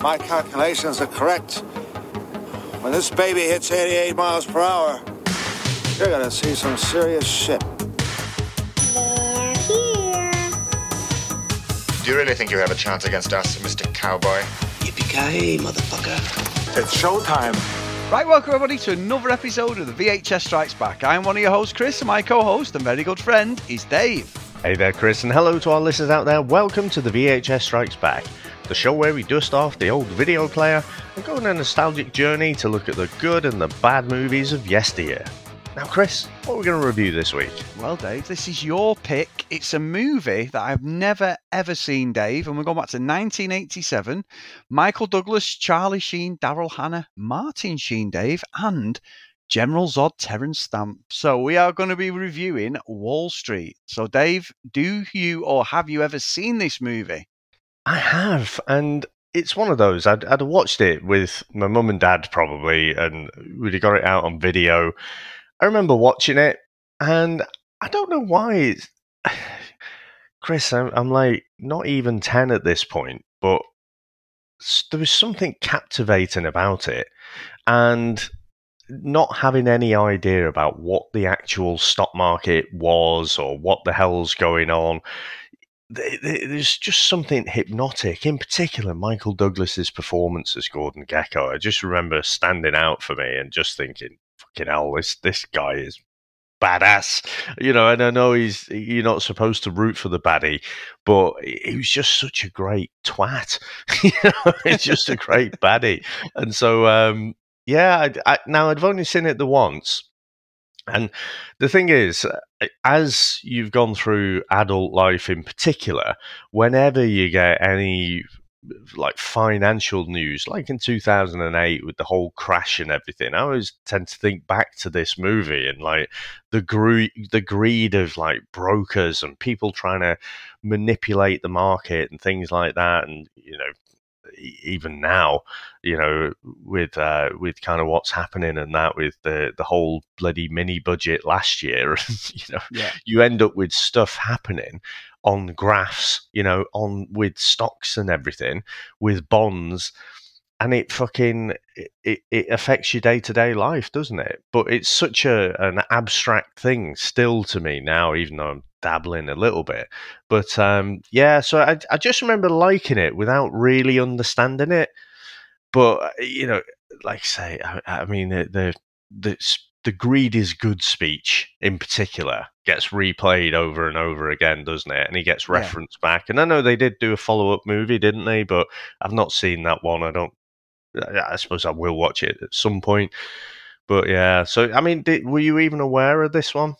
my calculations are correct, when this baby hits 88 miles per hour, you're gonna see some serious shit. They're here. Do you really think you have a chance against us, Mr. Cowboy? Yippee-ki-yay, motherfucker. It's showtime. Right, welcome everybody to another episode of the VHS Strikes Back. I'm one of your hosts, Chris, and my co-host and very good friend is Dave. Hey there, Chris, and hello to our listeners out there. Welcome to the VHS Strikes Back, the show where we dust off the old video player and go on a nostalgic journey to look at the good and the bad movies of yesteryear. Now, Chris, what are we going to review this week? Well, Dave, this is your pick. It's a movie that I've never ever seen, Dave, and we're going back to 1987. Michael Douglas, Charlie Sheen, Daryl Hannah, Martin Sheen, Dave, and General Zod Terence Stamp. So we are going to be reviewing Wall Street. So, Dave, do you or have you ever seen this movie? I have, and it's one of those. I'd, I'd watched it with my mum and dad probably, and we'd have got it out on video. I remember watching it, and I don't know why. It's, Chris, I'm, I'm like not even 10 at this point, but there was something captivating about it. And not having any idea about what the actual stock market was or what the hell's going on, th- th- there's just something hypnotic. In particular, Michael Douglas's performance as Gordon Gekko. I just remember standing out for me and just thinking, "Fucking hell, this this guy is badass." You know, and I know he's you're not supposed to root for the baddie, but he was just such a great twat. you know, just a great baddie, and so um, yeah. I, I, now I've only seen it the once. And the thing is, uh, as you've gone through adult life in particular, whenever you get any like financial news, like in 2008 with the whole crash and everything, I always tend to think back to this movie and like the gre- the greed of like brokers and people trying to manipulate the market and things like that, and you know even now, you know, with uh, with kind of what's happening and that with the the whole bloody mini budget last year, you know, Yeah. you end up with stuff happening on graphs, you know, on with stocks and everything, with bonds, and it fucking it, it, affects your day to day life, doesn't it? But it's such a an abstract thing still to me now, even though I'm dabbling a little bit. But um, yeah, so I I just remember liking it without really understanding it. But uh, you know, like I say, I, I mean the the the, the greed is good speech in particular gets replayed over and over again, doesn't it? And he gets Yeah. referenced back. And I know they did do a follow up movie, didn't they? But I've not seen that one. I don't. I I suppose I will watch it at some point. But yeah, so I mean, did, were you even aware of this one?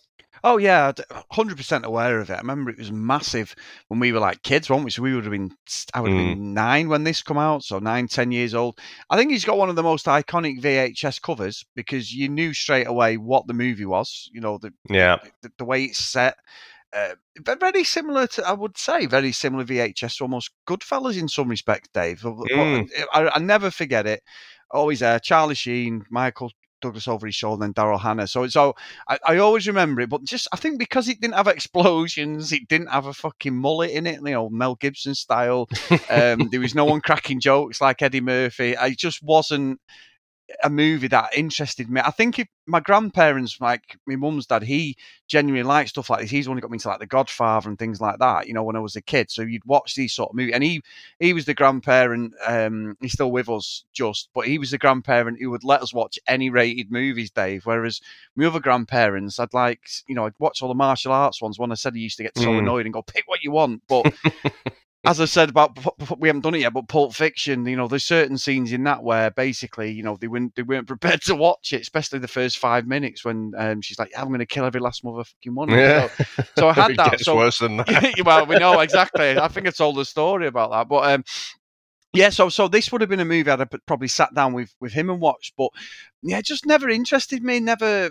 Oh yeah, hundred percent aware of it. I remember it was massive when we were like kids, weren't we? So we would have been, I would have been nine when this come out, so nine, ten years old. I think he's got one of the most iconic VHS covers because you knew straight away what the movie was. You know the Yeah, the, the way it's set. Uh, ve- very similar to, I would say, very similar VHS to almost Goodfellas in some respect, Dave. Mm. I, I never forget it. Always there, Charlie Sheen, Michael Douglas over his shoulder, and Daryl Hannah. So all I, I always remember it, but just I think because it didn't have explosions, it didn't have a fucking mullet in it, you know, Mel Gibson style. Um, there was no one cracking jokes like Eddie Murphy. I just wasn't a movie that interested me. I think if my grandparents, like my mum's dad, he genuinely liked stuff like this. He's only got me into like The Godfather and things like that. You know, when I was a kid, so you'd watch these sort of movies, and he he was the grandparent. Um, he's still with us, just, but he was the grandparent who would let us watch any rated movies, Dave. Whereas my other grandparents, I'd like, you know, I'd watch all the martial arts ones. When I said he used to get so Mm. annoyed and go, pick what you want, but. As I said about we haven't done it yet, but Pulp Fiction, you know, there's certain scenes in that where basically, you know, they weren't they weren't prepared to watch it, especially the first five minutes when um, she's like, "I'm going to kill every last motherfucking one." of you." yeah. So, so I had it that. gets so worse than that. well, we know exactly. I think I told the story about that, but um, yeah. So, so this would have been a movie I'd have probably sat down with with him and watched, but yeah, it just never interested me. Never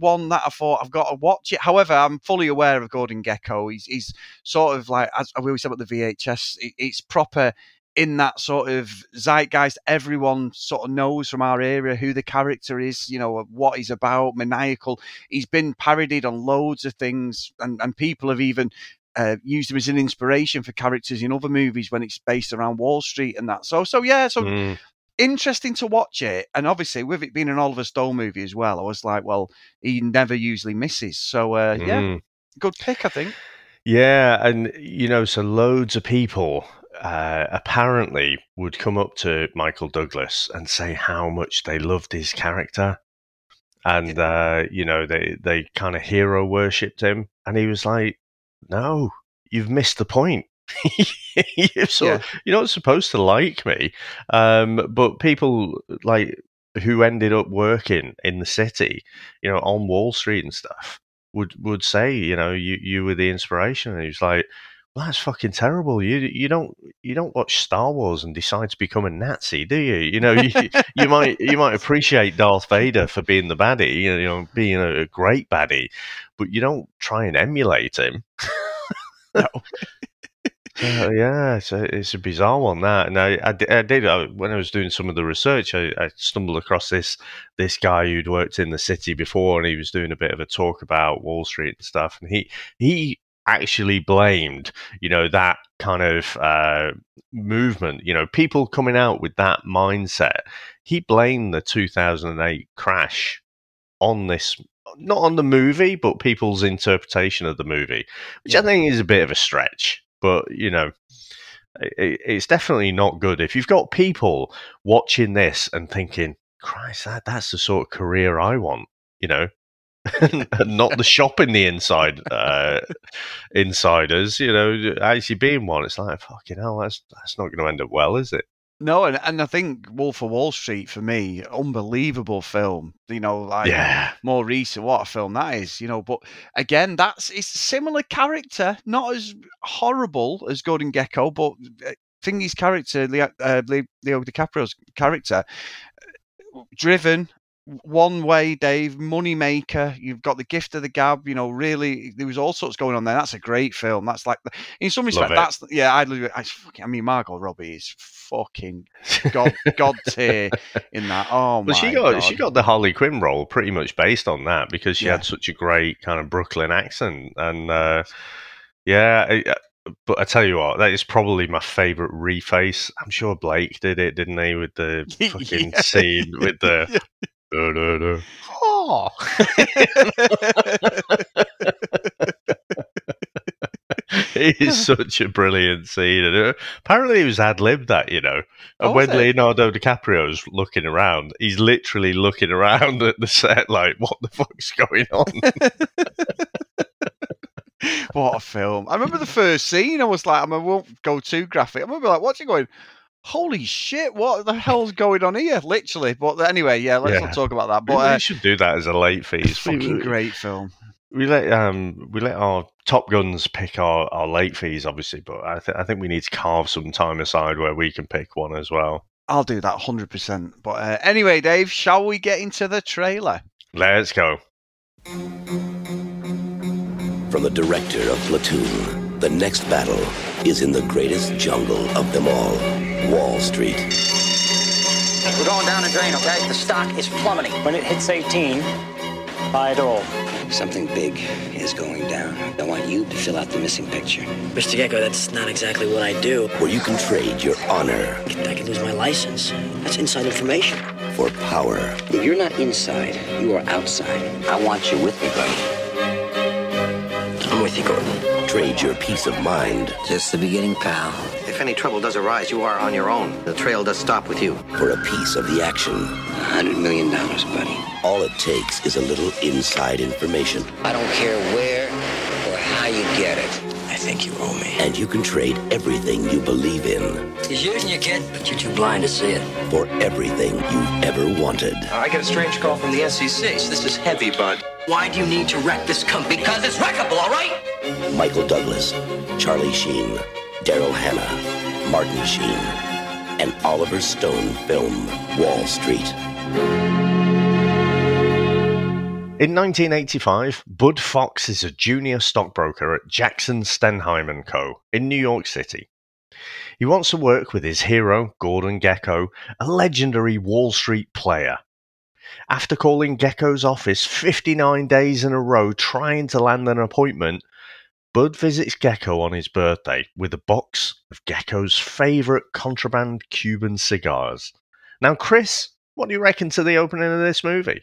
one that I thought I've got to watch it. However, I'm fully aware of Gordon Gekko. He's he's sort of like as we always said about the VHS. it- it's proper in that sort of zeitgeist. Everyone sort of knows from our area who the character is. You know what he's about. Maniacal. He's been parodied on loads of things, and and people have even uh, used him as an inspiration for characters in other movies when it's based around Wall Street and that. So, so yeah, so Mm. Interesting to watch it. And obviously, with it being an Oliver Stone movie as well, I was like, well, he never usually misses. So, uh, yeah, Mm. good pick, I think. Yeah, and you know, so loads of people uh, apparently would come up to Michael Douglas and say how much they loved his character, and uh, you know, they they kind of hero worshipped him, and he was like, "No, you've missed the point." you're, sort of- you're not supposed to like me, um, but people like who ended up working in the city, you know, on Wall Street and stuff, would would say, you know, you you were the inspiration. And he was like, well, that's fucking terrible. You you don't you don't watch Star Wars and decide to become a Nazi, do you? You know, you, you might you might appreciate Darth Vader for being the baddie, you know, being a, a great baddie, but you don't try and emulate him. No. So, yeah, it's a, it's a bizarre one that, and I, I, I did I, when I was doing some of the research, I, I stumbled across this this guy who'd worked in the city before, and he was doing a bit of a talk about Wall Street and stuff, and he he actually blamed you know that kind of uh, movement, you know, people coming out with that mindset. He blamed the 2008 crash on this. Not on the movie, but people's interpretation of the movie, which I think is a bit of a stretch. But you know, it, it's definitely not good if you've got people watching this and thinking, "Christ, that that's the sort of career I want," you know, and not the shop in the inside uh, insiders. You know, actually being one, it's like fucking hell. That's that's not going to end up well, is it? No, and, and I think Wolf of Wall Street for me, unbelievable film. You know, like Yeah, more recent, what a film that is. You know, but again, that's it's a similar character, not as horrible as Gordon Gekko, but I think his character, Leo, uh, Le- Leo DiCaprio's character, driven one way, Dave, money maker. You've got the gift of the gab. You know, really, there was all sorts going on there. That's a great film. That's like, in some respect, that's yeah. I, I, fucking, I mean, Margot Robbie is fucking god god tier in that. Oh my she got god. she got the Harley Quinn role pretty much based on that because she Yeah. had such a great kind of Brooklyn accent and uh, yeah. I, I- but I tell you what, that is probably my favorite reface. I'm sure Blake did it, didn't he, with the fucking Yeah. scene with the. Da, da, da. Oh. it is such a brilliant scene. And uh, apparently, it was ad libbed that, you know. And Oh, when? Leonardo DiCaprio's looking around, he's literally looking around at the set like, what the fuck's going on? what a film! I remember the first scene. I was like, I, mean, I won't go too graphic. I remember like watching, going, "Holy shit! What the hell's going on here?" Literally. But anyway, yeah, let's Yeah. not talk about that. But But uh, we should do that as a late fees. fucking we, great film. we let um we let our top guns pick our, our late fees, obviously, but I, th- I think we need to carve some time aside where we can pick one as well. I'll do that hundred percent. But uh, anyway, Dave, shall we get into the trailer? Let's go. From the director of Platoon, the next battle is in the greatest jungle of them all Wall Street. We're going down the drain, okay? The stock is plummeting. When it hits 18, buy it all. Something big is going down. I want you to fill out the missing picture. Mr. Gekko, that's not exactly what I do. Where you can trade your honor I could lose my license. That's inside information. for power. If you're not inside, you are outside. I want you with me, buddy. I'm with you, Gordon. Trade your peace of mind Just the beginning, pal. If any trouble does arise, you are on your own. The trail does stop with you. for a piece of the action. A hundred million dollars, buddy. All it takes is a little inside information, I don't care where or how you get it. I think you owe me. and you can trade everything you believe in He's using you, kid, but you're too blind to see it. for everything you've ever wanted. I get a strange call from the SEC. This is heavy, bud. Why do you need to wreck this company? Because it's wreckable, all right? Michael Douglas, Charlie Sheen, Daryl Hannah, Martin Sheen, and Oliver Stone film Wall Street. In 1985, Bud Fox is a junior stockbroker at Jackson Steinem & Co. in New York City. He wants to work with his hero, Gordon Gekko, a legendary Wall Street player. After calling Gekko's office 59 days in a row trying to land an appointment, Bud visits Gekko on his birthday with a box of Gekko's favourite contraband Cuban cigars. Now, Chris, what do you reckon to the opening of this movie?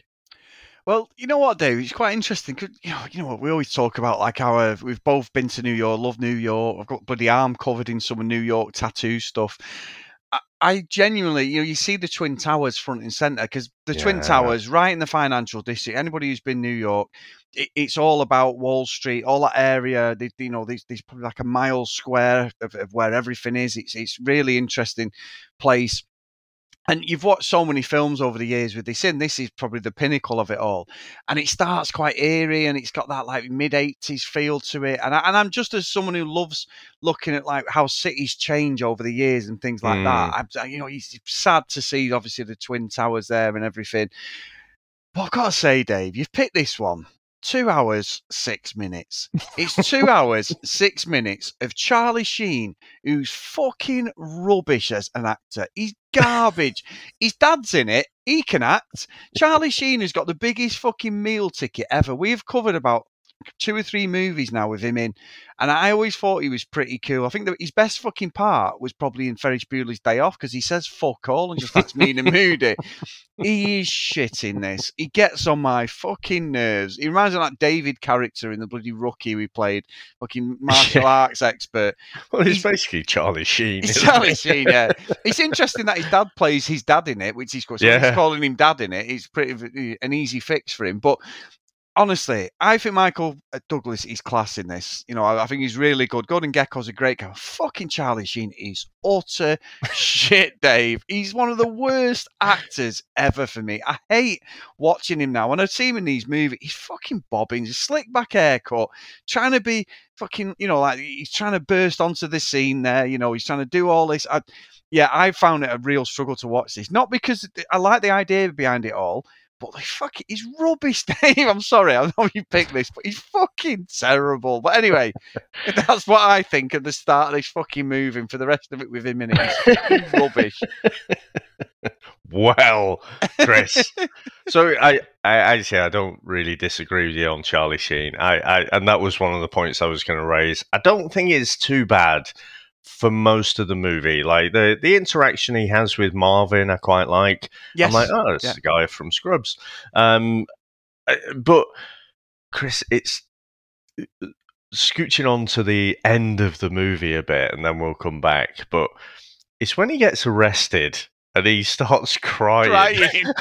Well, you know what, Dave? It's quite interesting. 'cause, You know, you know what? We always talk about like how uh, we've both been to New York, love New York. I've got bloody arm covered in some New York tattoo stuff. I, I genuinely, you know, you see the Twin Towers front and center because the Twin Towers, right in the financial district. Anybody who's been New York, it, it's all about Wall Street, all that area. They, you know, there's, there's probably like a mile square of, of where everything is. It's it's really interesting place. And you've watched so many films over the years with this in. This is probably the pinnacle of it all. And it starts quite eerie and it's got that like mid 80s feel to it. And, I, and I'm just as someone who loves looking at like how cities change over the years and things like that. Mm. I- uh, you know, it's sad to see obviously the Twin Towers there and everything. But I've got to say, Dave, you've picked this one. Two hours, six minutes. It's two hours, six minutes of Charlie Sheen, who's fucking rubbish as an actor. He's garbage. His dad's in it. He can act. Charlie Sheen has got the biggest fucking meal ticket ever. We've covered about two or three movies now with him in, and I always thought he was pretty cool. I think that his best fucking part was probably in Ferris Bueller's Day Off because he says fuck all and just acts mean and moody. He is shit in this. He gets on my fucking nerves. He reminds me of that David character in the bloody rookie we played, fucking martial arts expert. Well, he's basically Charlie Sheen. It's Charlie? Sheen, yeah. It's interesting that his dad plays his dad in it, which he's, Yeah. he's calling him dad in it. It's pretty an easy fix for him. But honestly, I think Michael uh, Douglas is class in this. You know, I, I think he's really good. Gordon Gekko's a great guy. Fucking Charlie Sheen is utter shit, Dave. He's one of the worst actors ever for me. I hate watching him now. When I see him in these movies, he's fucking bobbing, he's slick back haircut, trying to be fucking, you know, like he's trying to burst onto the scene there. You know, he's trying to do all this. I, yeah, I found it a real struggle to watch this. Not because I like the idea behind it all, but like fuck, he's rubbish, Dave. I'm sorry, I don't know you picked this, but he's fucking terrible. But anyway, that's what I think at the start of this fucking movie. And for the rest of it with him in it, he's fucking rubbish. Well, Chris. so I, I actually I don't really disagree with you on Charlie Sheen. I, I and that was one of the points I was going to raise. I don't think it's too bad for most of the movie. Like the the interaction he has with Marvin, I quite like. Yes. I'm like, oh, it's Yeah. the guy from Scrubs. Um, but Chris, it's scooching on to the end of the movie a bit, and then we'll come back. But it's when he gets arrested and he starts crying. Crying.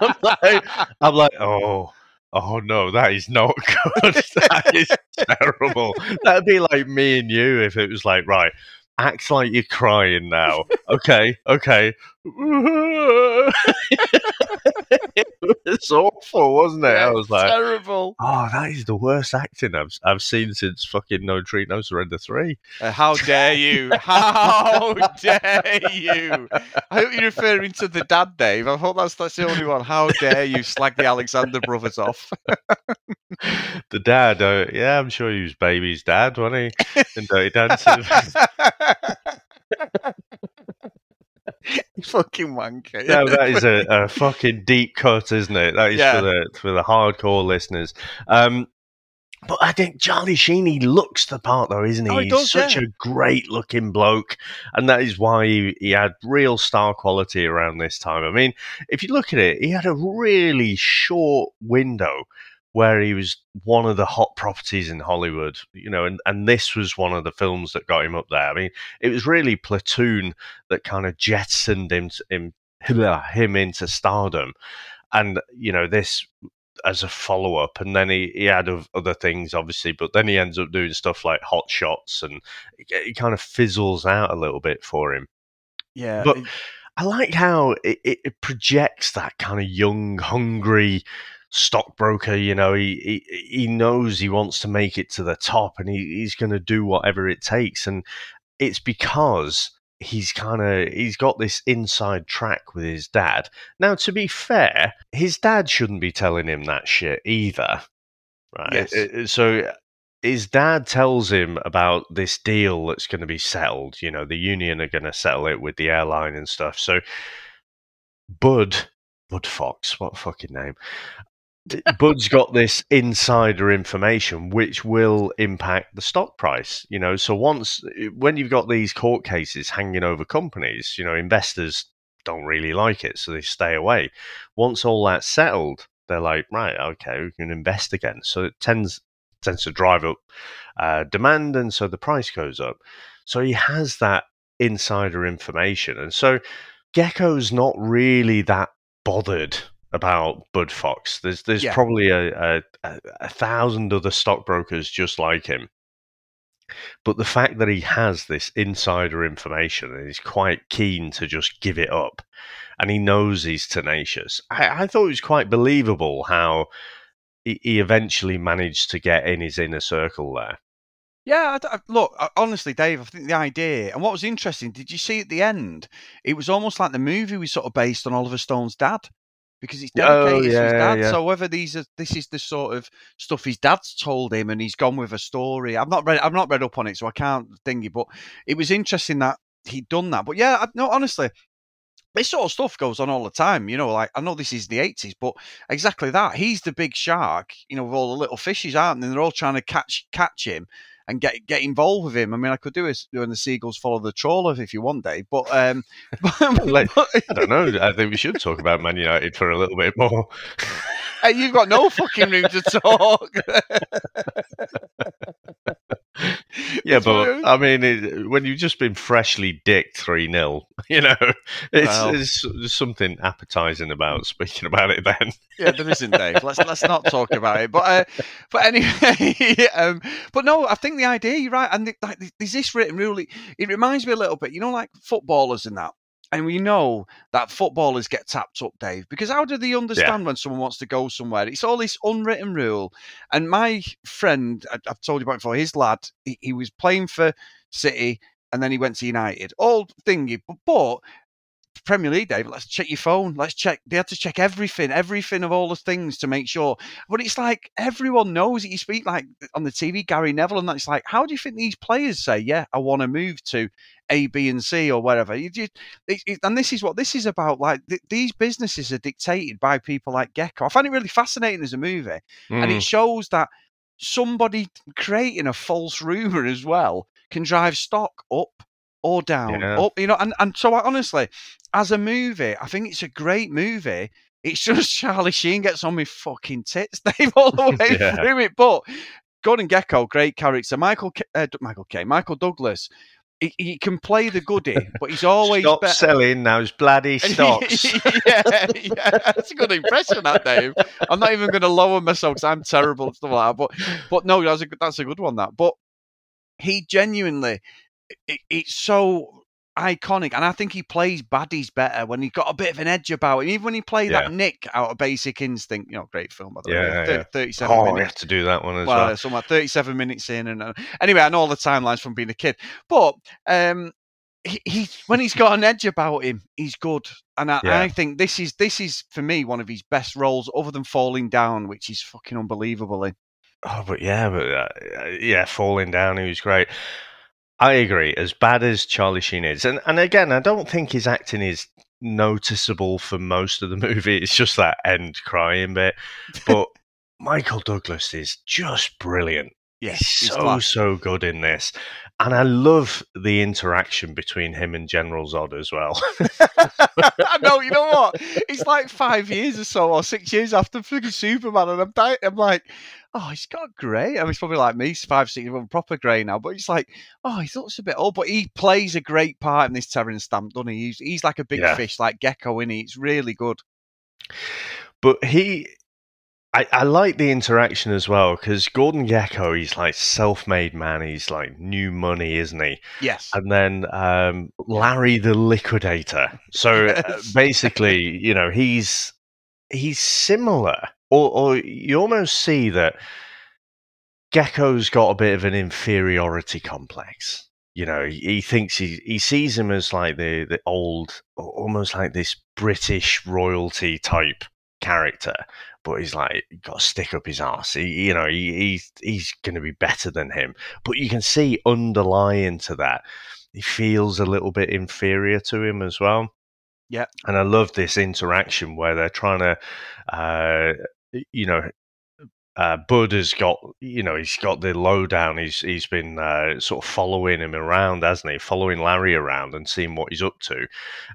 I'm, like, I'm like, oh. Oh no, that is not good. that is terrible. That'd be like me and you if it was like, right, act like you're crying now. Okay, okay. it was awful, wasn't it? I was like, terrible. oh, that is the worst acting I've I've seen since fucking No Retreat No Surrender three. Uh, how dare you? How dare you? I hope you're referring to the dad, Dave. I hope that's that's the only one. How dare you slag the Alexander brothers off? The dad, uh, yeah, I'm sure he was baby's dad, wasn't he? In Dirty Dancing. Fucking wanker. no, that is a, a fucking deep cut, isn't it? That is Yeah. for the for the hardcore listeners. Um, but I think Charlie Sheen, he looks the part though, isn't he? Oh, he He's such yeah. a great looking bloke, and that is why he, he had real star quality around this time. I mean, if you look at it, he had a really short window where he was one of the hot properties in Hollywood, you know, and, and this was one of the films that got him up there. I mean, it was really Platoon that kind of jettisoned him, him, him into stardom. And, you know, this as a follow up, and then he, he had other things, obviously, but then he ends up doing stuff like Hot Shots, and it, it kind of fizzles out a little bit for him. Yeah, But it- I like how it, it, it projects that kind of young, hungry stockbroker. You know, he, he he knows he wants to make it to the top, and he, he's going to do whatever it takes. And it's because he's kind of he's got this inside track with his dad. Now, to be fair, his dad shouldn't be telling him that shit either, right? Yes. Uh, uh, So his dad tells him about this deal that's going to be settled. You know, the union are going to settle it with the airline and stuff. So Bud, Bud Fox, what fucking name. Bud's got this insider information which will impact the stock price. You know, so once when you've got these court cases hanging over companies, you know, investors don't really like it, so they stay away. Once all that's settled, they're like, right, okay, we can invest again. So it tends tends to drive up uh, demand, and so the price goes up. So he has that insider information, and so Gekko's not really that bothered about Bud Fox. There's there's Yeah. probably a, a, a, thousand other stockbrokers just like him. But the fact that he has this insider information and he's quite keen to just give it up, and he knows he's tenacious, I, I thought it was quite believable how he, he eventually managed to get in his inner circle there. Yeah, I, I- look, honestly, Dave, I think the idea and what was interesting, did you see at the end? It was almost like the movie was sort of based on Oliver Stone's dad because it's Oh, dedicated to his dad. yeah. So whether these are this is the sort of stuff his dad's told him and he's gone with a story. I've not read I've not read up on it, so I can't thingy, but it was interesting that he'd done that. But yeah, I, no, honestly, this sort of stuff goes on all the time. You know, like I know this is the eighties, but exactly that. He's the big shark, you know, with all the little fishes, aren't they? And they're all trying to catch catch him and get get involved with him. I mean, I could do this when the seagulls follow the trawler if you want, Dave. But um, but, Like, I don't know. I think we should talk about Man United for a little bit more. Hey, you've got no fucking room to talk. Yeah, but. I mean, it, when you've just been freshly dicked 3 0, you know, it's, Well. it's, there's something appetizing about speaking about it then. yeah, there isn't, Dave. Let's let's not talk about it. But uh, but anyway, um, but no, I think the idea you're right, and the, like, there's this written rule. It, it reminds me a little bit, you know, like footballers and that. And we know that footballers get tapped up, Dave, because how do they understand when someone wants to go somewhere? It's all this unwritten rule. And my friend, I- I've told you about before, his lad, he, he was playing for City and then he went to United. All thingy, but, but Premier League, Dave, let's check your phone. Let's check. They had to check everything, everything of all the things to make sure. But it's like everyone knows that you speak like on the TV, Gary Neville, and that's like, how do you think these players say, yeah, I want to move to A, B, and C or wherever? You just, it, it- and this is what this is about. Like th- these businesses are dictated by people like Gekko. I find it really fascinating as a movie, and Mm. it shows that somebody creating a false rumor as well can drive stock up or down Yeah. up you know and, and so I, honestly as a movie i think it's a great movie it's just charlie sheen gets on me fucking tits dave all the way Yeah. through it but gordon gekko great character michael K- uh, michael k michael douglas he, he can play the goodie but he's always Stop better selling those bloody stocks. yeah, yeah, that's a good impression, that Dave. I'm not even going to lower myself because I'm terrible and stuff like that. But, but no, that's a that's a good one. That, but he genuinely, it, it's so iconic, and I think he plays baddies better when he's got a bit of an edge about him. Even when he played Yeah. that Nick out of Basic Instinct, you know, great film by the Yeah, way. yeah. Thirty-seven Oh, we minutes have to do that one as well, well. somewhere 37 minutes in, and uh, anyway, I know all the timelines from being a kid. But um, he, he when he's got an edge about him, he's good, and I, Yeah. I think this is this is for me one of his best roles, other than Falling Down, which is fucking unbelievable. In Oh, but yeah, but uh, yeah, falling down, he was great. I agree. As bad as Charlie Sheen is, and and again, I don't think his acting is noticeable for most of the movie. It's just that end crying bit. But Michael Douglas is just brilliant. Yes, He's he's so class. so good in this, and I love the interaction between him and General Zod as well. I know, you know what? It's like five years or so, or six years after freaking Superman, and I'm, di- I'm like, oh, he's got grey. I mean, he's probably like me, he's five, six, well, proper grey now. But it's like, oh, he looks a bit old, but he plays a great part in this Terence Stamp, doesn't he? He's, he's like a big Yeah. fish, like Gekko, in he? It's really good. But he, I, I like the interaction as well because Gordon Gekko, he's like self-made man. He's like new money, isn't he? Yes. And then um, Larry the Liquidator. So uh, Yes. basically, you know, he's he's similar, or or you almost see that Gekko's got a bit of an inferiority complex. You know, he, thinks he he sees him as like the the old, almost like this British royalty type character, but he's like got to stick up his ass. He, you know, he, he's he's going to be better than him. But you can see underlying to that, he feels a little bit inferior to him as well. Yeah. And I love this interaction where they're trying to uh, you know, uh, Bud has got, you know, he's got the lowdown. He's he's been uh, sort of following him around, hasn't he? Following Larry around and seeing what he's up to,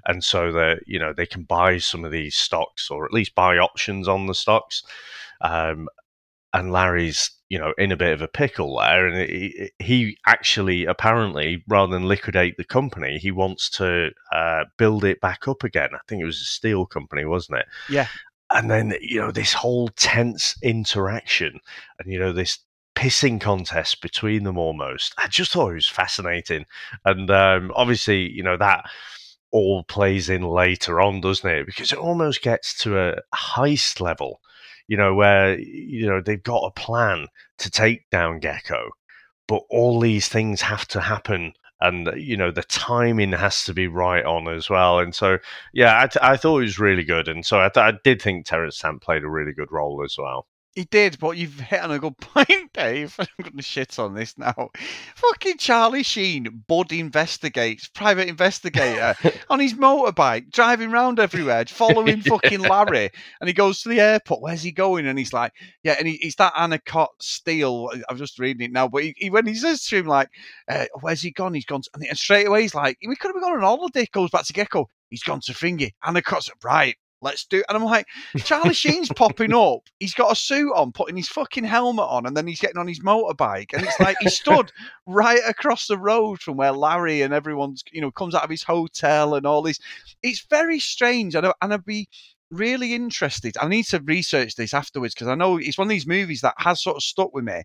and so that you know they can buy some of these stocks or at least buy options on the stocks. Um, and Larry's, you know, in a bit of a pickle there, and he, he actually apparently, rather than liquidate the company, he wants to uh, build it back up again. I think it was a steel company, wasn't it? Yeah. And then you know this whole tense interaction and you know this pissing contest between them almost i just thought it was fascinating. And um, obviously you know that all plays in later on doesn't it? Because it almost gets to a heist level you know where you know they've got a plan to take down gekko but all these things have to happen and you know the timing has to be right on as well. And so yeah i, I thought it was really good. And so I, th- I did think terence stamp played a really good role as well He did, but you've hit on a good point, Dave. I'm going to shit on this now. Fucking Charlie Sheen, Bud investigates, private investigator, on his motorbike, driving around everywhere, following fucking Larry. And he goes to the airport. Where's he going? And he's like, yeah, and he, he's that Anacott Steel. I'm just reading it now. But he, he, when he says to him, like, uh, where's he gone? He's gone. To, and straight away, he's like, we could have gone on holiday. Goes back to Gekko. He's gone to Fingy. Anacott's right let's do. And I'm like, Charlie Sheen's popping up. He's got a suit on, putting his fucking helmet on, and then he's getting on his motorbike. And it's like he stood right across the road from where Larry and everyone's, you know, comes out of his hotel and all this. It's very strange. And, I, and I'd be really interested. I need to research this afterwards because I know it's one of these movies that has sort of stuck with me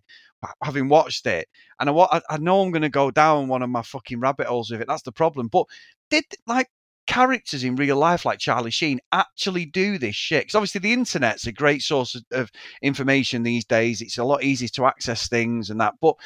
having watched it. And I, I know I'm going to go down one of my fucking rabbit holes with it. That's the problem. But did like characters in real life like Charlie Sheen actually do this shit. Because obviously the internet's a great source of, of, information these days. It's a lot easier to access things and that. But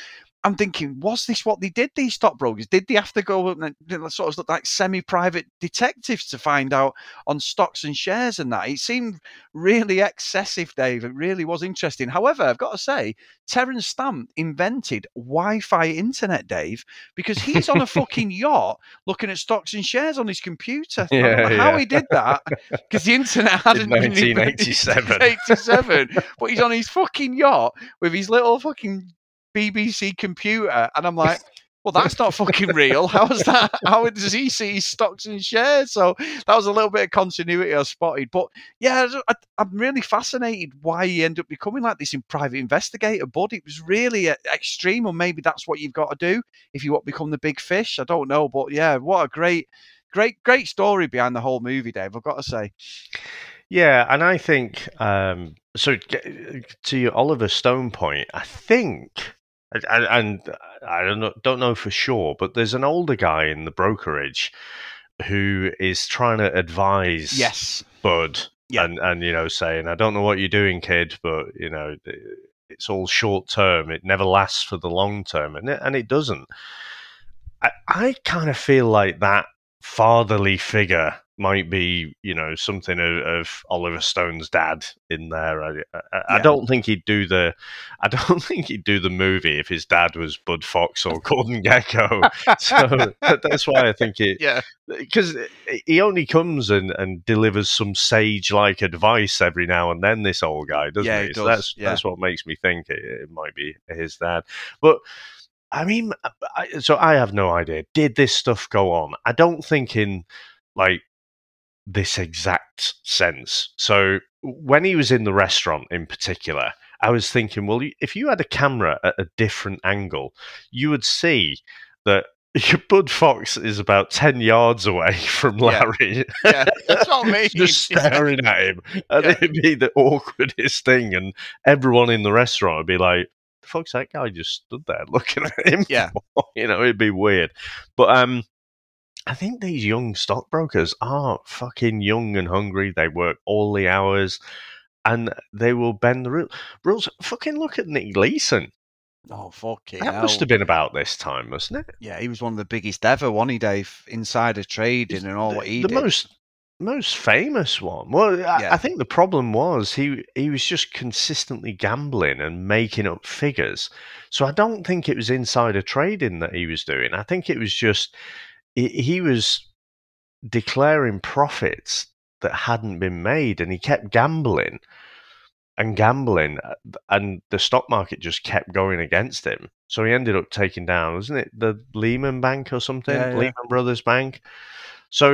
I'm thinking, was this what they did? These stockbrokers did they have to go and sort of look like semi-private detectives to find out on stocks and shares and that? It seemed really excessive, Dave. It really was interesting. However, I've got to say, Terence Stamp invented Wi-Fi internet, Dave, because he's on a fucking yacht looking at stocks and shares on his computer. I don't know Yeah, how he did that because the internet hadn't been invented 1987. 87, but he's on his fucking yacht with his little fucking BBC computer, and I'm like, well, that's not fucking real. How is that? How does he see his stocks and shares? So that was a little bit of continuity I spotted. But yeah, I, I'm really fascinated why he ended up becoming like this in private investigator. Bud, it was really uh, extreme, or maybe that's what you've got to do if you want to become the big fish. I don't know, but yeah, what a great, great, great story behind the whole movie, Dave. I've got to say. Yeah, and I think um, so. To your Oliver Stone point, I think, and- and and uh, I don't know, don't know for sure, but there's an older guy in the brokerage who is trying to advise Yes. Bud, Yeah. and and you know saying, I don't know what you're doing, kid, but you know it's all short term. It never lasts for the long term, and it, and it doesn't. I, I kind of feel like that fatherly figure might be, you know, something of, of Oliver Stone's dad in there. I, I, I don't think he'd do the, I don't think he'd do the movie if his dad was Bud Fox or Gordon Gekko. so that's why I think it, Yeah. because he only comes and, and delivers some sage like advice every now and then. This old guy, doesn't Yeah, he? he So that's yeah. that's what makes me think it, it might be his dad. But I mean, I, so I have no idea. Did this stuff go on? I don't think in like this exact sense. So when he was in the restaurant in particular, I was thinking, well, if you had a camera at a different angle, you would see that Bud Fox is about 10 yards away from Larry. Yeah, that's what me. Just staring at him. And Yeah. it'd be the awkwardest thing. And everyone in the restaurant would be like, the fuck's that guy just stood there looking at him? Yeah. you know, it'd be weird. But um, I think these young stockbrokers are fucking young and hungry. They work all the hours and they will bend the ru- rules. Fucking look at Nick Leeson. Oh, fucking That hell. must have been about this time, mustn't it? Yeah, he was one of the biggest ever, wasn't he, Dave? Insider trading and all what he the did. most most famous one. Well, I, Yeah. I think the problem was he he was just consistently gambling and making up figures. So I don't think it was insider trading that he was doing. I think it was just he, was declaring profits that hadn't been made, and he kept gambling. and gambling, uh, and the stock market just kept going against him. So he ended up taking down, wasn't it, the Lehman Bank or something, Yeah, yeah. Lehman Brothers Bank. So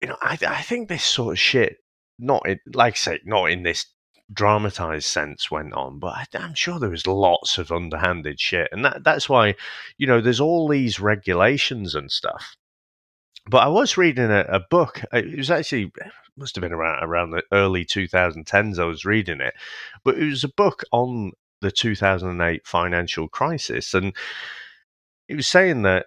you know, I I think this sort of shit, not in, like I say, not in this dramatized sense went on, but I, I'm sure there was lots of underhanded shit, and that that's why you know there's all these regulations and stuff. But I was reading a, a book. uh, It was actually must have been around around the early 2010s. I was reading it, but it was a book on the 2008 financial crisis, and it was saying that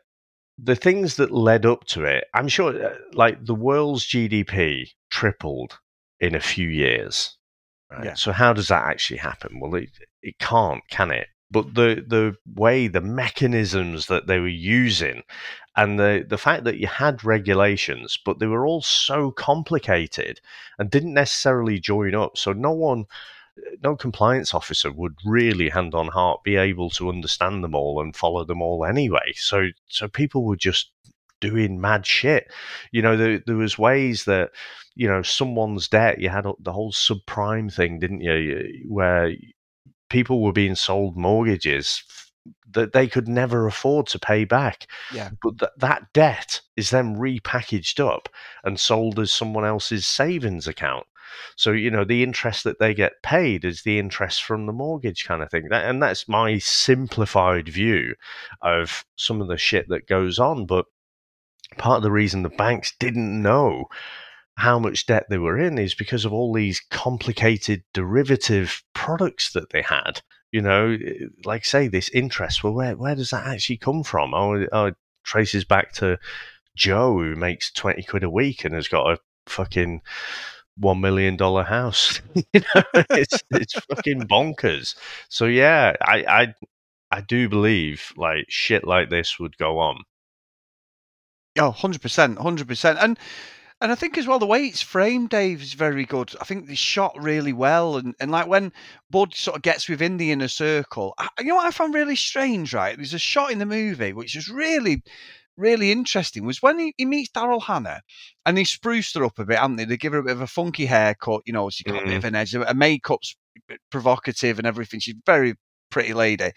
the things that led up to it. I'm sure, uh, like the world's GDP tripled in a few years. Right? Yeah. So how does that actually happen? Well, it it can't, can it? But the the way, the mechanisms that they were using, and the the fact that you had regulations, but they were all so complicated and didn't necessarily join up. So no one, no compliance officer would really, hand on heart, be able to understand them all and follow them all anyway. So so people were just doing mad shit. You know, there, there was ways that you know someone's debt. You had the whole subprime thing, didn't you? Where people were being sold mortgages that they could never afford to pay back. Yeah. But th- that debt is then repackaged up and sold as someone else's savings account. So you know the interest that they get paid is the interest from the mortgage kind of thing. That, and that's my simplified view of some of the shit that goes on. But part of the reason the banks didn't know how much debt they were in is because of all these complicated derivative products that they had. You know, like say this interest. Well, where where does that actually come from? Oh, oh traces back to Joe who makes twenty quid a week and has got a fucking one million dollar house. you know, it's it's fucking bonkers. So yeah, I I I do believe like shit like this would go on. Oh, 100%, 100%. And and I think as well the way it's framed, Dave, is very good. I think it's shot really well, and, and like when Bud sort of gets within the inner circle, I, you know what I found really strange, right? There's a shot in the movie which is really, really interesting. Was when he, he meets Daryl Hannah, and they spruced her up a bit, haven't they? They give her a bit of a funky haircut, you know, she's got a bit mm. of an edge, her makeup's provocative and everything. She's a very pretty lady.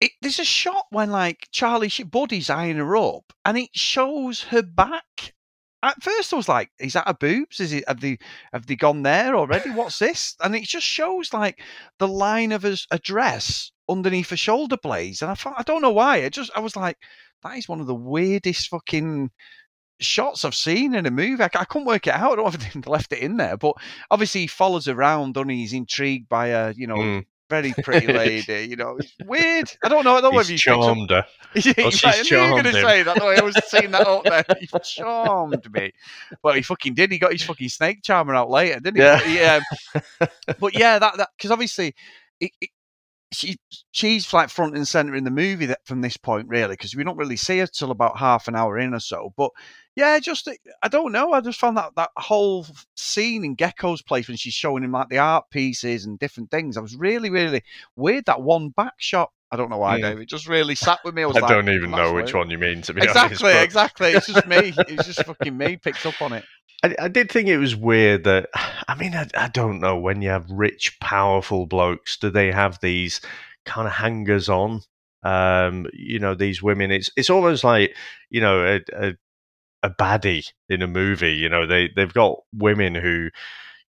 It, there's a shot when like Charlie Sh- Buddy's eyeing her up, and it shows her back. At first, I was like, "Is that a boobs? Is it have they have they gone there already? What's this?" And it just shows like the line of his a dress underneath her shoulder blades, and I thought I don't know why. It just I was like, that is one of the weirdest fucking shots I've seen in a movie. I, I couldn't work it out. I don't know if they left it in there, but obviously he follows around, and he's intrigued by a you know Mm. Very pretty lady. You know, it's weird. I don't know. I don't know if you charmed her. yeah, Oh, right, she's I knew you charmed going to say that. I was seeing that up there. He charmed me. Well, he fucking did. He got his fucking snake charmer out later, didn't he? Yeah. But, um, yeah. but yeah, that that because obviously, it, it, she she's like front and center in the movie that from this point really because we don't really see her till about half an hour in or so. But yeah, just I don't know. I just found that that whole scene in Gekko's place when she's showing him like the art pieces and different things. I was really really weird that one back shot. I don't know why, Mm. Dave. It just really sat with me. I I like, don't even "That's know which weird." one you mean, to be exactly, honest. but- exactly. It's just me. It's just fucking me picked up on it. I, I did think it was weird that I mean I, I don't know when you have rich powerful blokes do they have these kind of hangers on? Um you know these women it's it's almost like you know a, a a baddie in a movie you know they they've got women who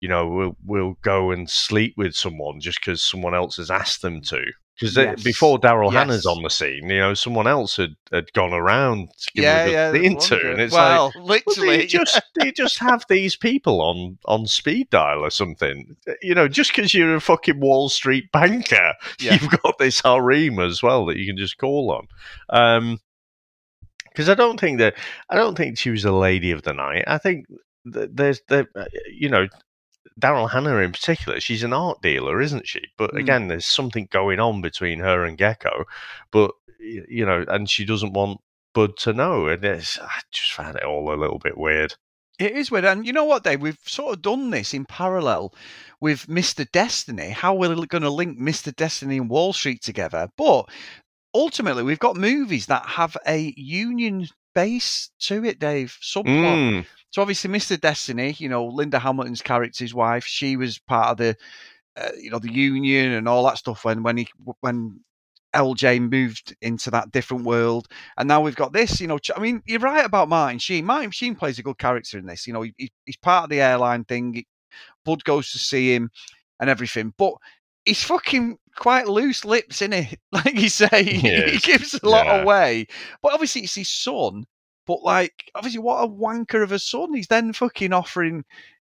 you know will will go and sleep with someone just because someone else has asked them to because Yes. before Daryl Yes. Hannah's on the scene you know someone else had, had gone around to give Yeah, the, yeah. into and it's like well, well, literally, do you just do you just have these people on on speed dial or something? You know, just because you're a fucking Wall Street banker, Yeah. you've got this harem as well that you can just call on. Um, because I don't think that I don't think she was a lady of the night. I think there's the you know. Daryl Hannah in particular, she's an art dealer, isn't she? But Mm. again, there's something going on between her and Gekko. But you know, and she doesn't want Bud to know, and it's, I just found it all a little bit weird. It is weird. And you know what, Dave? We've sort of done this in parallel with Mr. Destiny, how we're going to link Mr. Destiny and Wall Street together. But ultimately, we've got movies that have a union base to it, Dave. Subplot. Mm. So obviously, Mr. Destiny, you know, Linda Hamilton's character's wife, she was part of the uh, you know, the union and all that stuff when when he when LJ moved into that different world, and now we've got this. You know, I mean, you're right about Martin Sheen. Martin Sheen plays a good character in this. You know, he, he's part of the airline thing. Bud goes to see him and everything, but he's fucking quite loose lips, in it? Like you say, he, he gives a lot Yeah. away. But obviously, it's his son. But like, obviously, what a wanker of a son. He's then fucking offering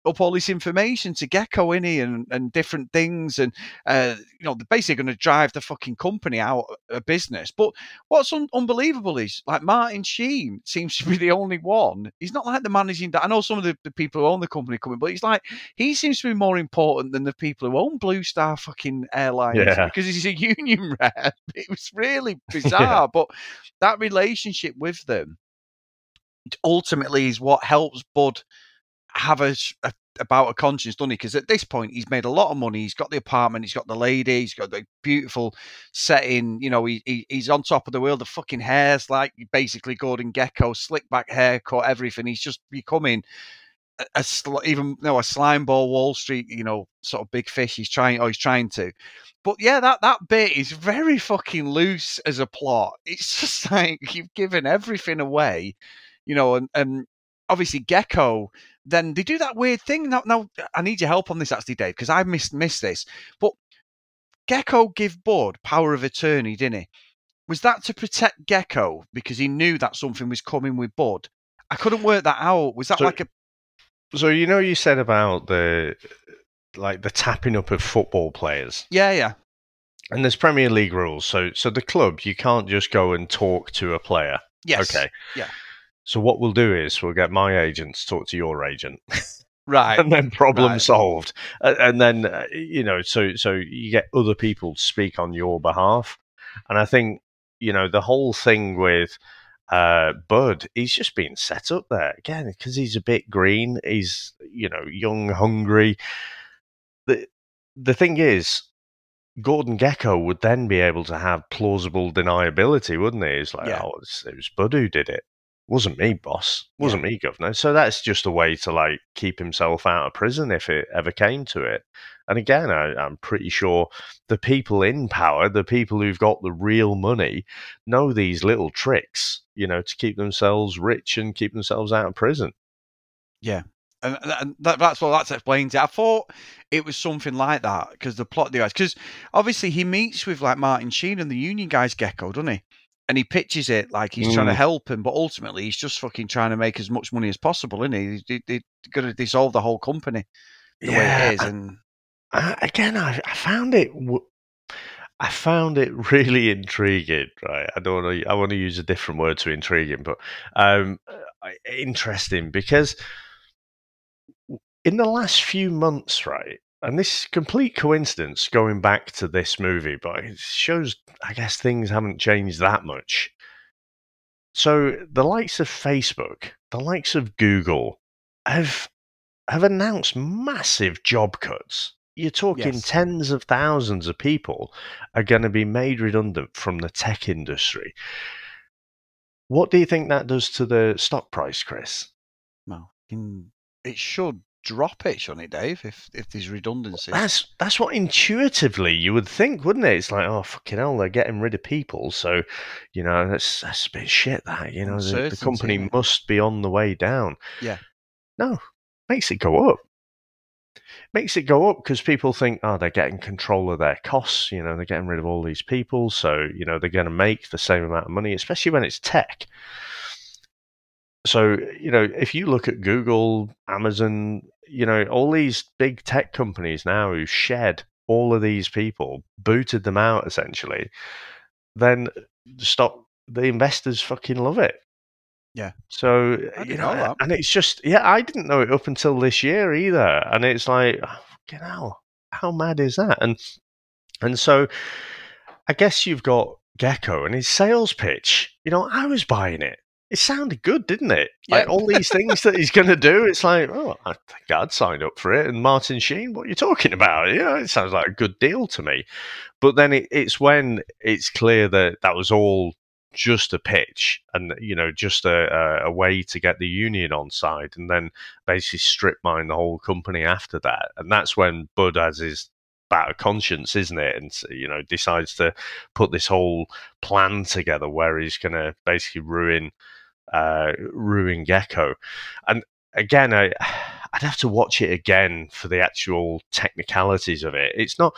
up all this information to Gekko, innit, and and different things, and uh, you know, they're basically going to drive the fucking company out of business. But what's un- unbelievable is like Martin Sheen seems to be the only one. He's not like the managing. di- I know some of the, the people who own the company coming, but he's like he seems to be more important than the people who own Blue Star fucking airlines Yeah. because he's a union rep. It was really bizarre, but that relationship with them ultimately is what helps Bud have a about a conscience, doesn't he? Because at this point, he's made a lot of money. He's got the apartment. He's got the lady. He's got the beautiful setting. You know, he, he he's on top of the world. The fucking hair's like basically Gordon Gekko, slick back haircut, everything. He's just becoming a, a sl- even no a slime ball Wall Street. You know, sort of big fish. He's trying. Oh, he's trying to. But yeah, that that bit is very fucking loose as a plot. It's just like you've given everything away you know, and, and obviously Gekko, then they do that weird thing. Now, now I need your help on this actually, Dave, because I missed missed this. But Gekko give Bud power of attorney, didn't he? Was that to protect Gekko because he knew that something was coming with Bud? I couldn't work that out. Was that So- like a So you know, you said about the like the tapping up of football players, yeah, yeah, and there's Premier League rules. So so the club, you can't just go and talk to a player. yes, Okay. yeah. So what we'll do is we'll get my agent to talk to your agent, right, and then problem right. solved. And then uh, you know, so so you get other people to speak on your behalf. And I think you know the whole thing with uh, Bud, he's just being set up there again because he's a bit green. He's you know young, hungry. The the thing is. Gordon Gekko would then be able to have plausible deniability, wouldn't he? It's like, Yeah. oh, it was Bud who did it wasn't me, boss. Wasn't me, governor. So that's just a way to like keep himself out of prison if it ever came to it. And again, I, I'm pretty sure the people in power, the people who've got the real money, know these little tricks, you know, to keep themselves rich and keep themselves out of prison. Yeah. And, that, that's what that's explains it. I thought it was something like that because the plot device. Because obviously he meets with like Martin Sheen and the Union guys, Gekko, doesn't he? And he pitches it like he's trying to Mm. help him, but ultimately he's just fucking trying to make as much money as possible, isn't he? They, they, they're going to dissolve the whole company the way it is. And I, again, I, I found it. w- I found it really intriguing. Right, I don't want to. I want to use a different word to intriguing, but um, interesting because in the last few months, right, and this complete coincidence going back to this movie, but it shows. I guess things haven't changed that much. So the likes of Facebook, the likes of Google, have have announced massive job cuts. You're talking Yes. tens of thousands of people are going to be made redundant from the tech industry. What do you think that does to the stock price, Chris? well, it should drop it, shouldn't it, Dave? If if there's redundancies. That's that's what intuitively you would think, wouldn't it? It's like, oh fucking hell, they're getting rid of people, so you know that's that's a bit shit. That you know the, the company must be on the way down. Yeah. No, makes it go up. Makes it go up because people think, oh, they're getting control of their costs. You know, they're getting rid of all these people, so you know they're going to make the same amount of money, especially when it's tech. So you know, if you look at Google, Amazon, you know, all these big tech companies now who shed all of these people, booted them out essentially, then stop. The investors fucking love it. Yeah. So you know, and it's just yeah, I didn't know it up until this year either, and it's like, oh, fucking hell, how mad is that? And and so, I guess you've got Gekko and his sales pitch. You know, I was buying it. It sounded good, didn't it? Like Yep. all these things that he's going to do. It's like, oh, I think I'd signed up for it. And Martin Sheen, what are you talking about? You know, it sounds like a good deal to me. But then it, it's when it's clear that that was all just a pitch and you know just a, a, a way to get the union on side and then basically strip mine the whole company after that and that's when bud has his spat of conscience, isn't it? And you know, decides to put this whole plan together where he's going to basically ruin uh, ruin Gekko. And again, I I'd have to watch it again for the actual technicalities of it. It's not.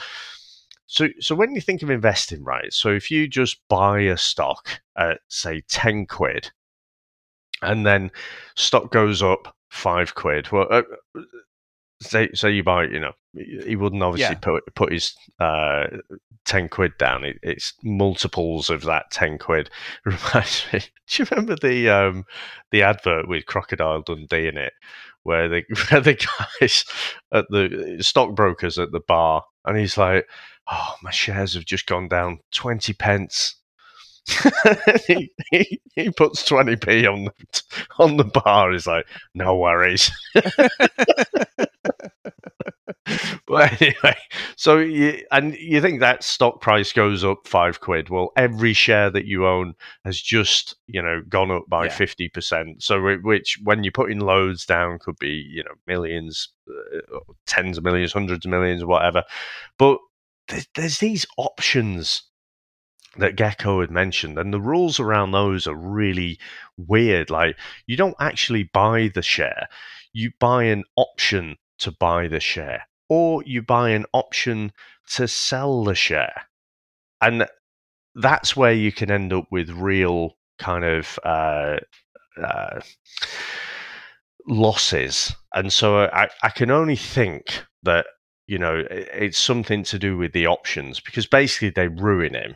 So, so when you think of investing, right? So, if you just buy a stock at say ten quid, and then stock goes up five quid, well, uh, say say you buy, you know, he wouldn't obviously Yeah. put put his uh, ten quid down. It, it's multiples of that ten quid. Reminds me. Do you remember the um, the advert with Crocodile Dundee in it, where the where the guys at the stockbrokers at the bar, and he's like, "Oh, my shares have just gone down twenty pence." he, he, he puts 20p on the, on the bar. He's like, no worries. but anyway, so you, and you think that stock price goes up five quid. Well, every share that you own has just, you know, gone up by Yeah. 50%. So, whi- which when you put in loads down could be, you know, millions, uh, tens of millions, hundreds of millions, whatever. But there's, there's these options that Gekko had mentioned, and the rules around those are really weird. Like, you don't actually buy the share, you buy an option to buy the share, or you buy an option to sell the share. And that's where you can end up with real kind of uh, uh, losses. And so I, I can only think that, you know, it's something to do with the options because basically they ruin him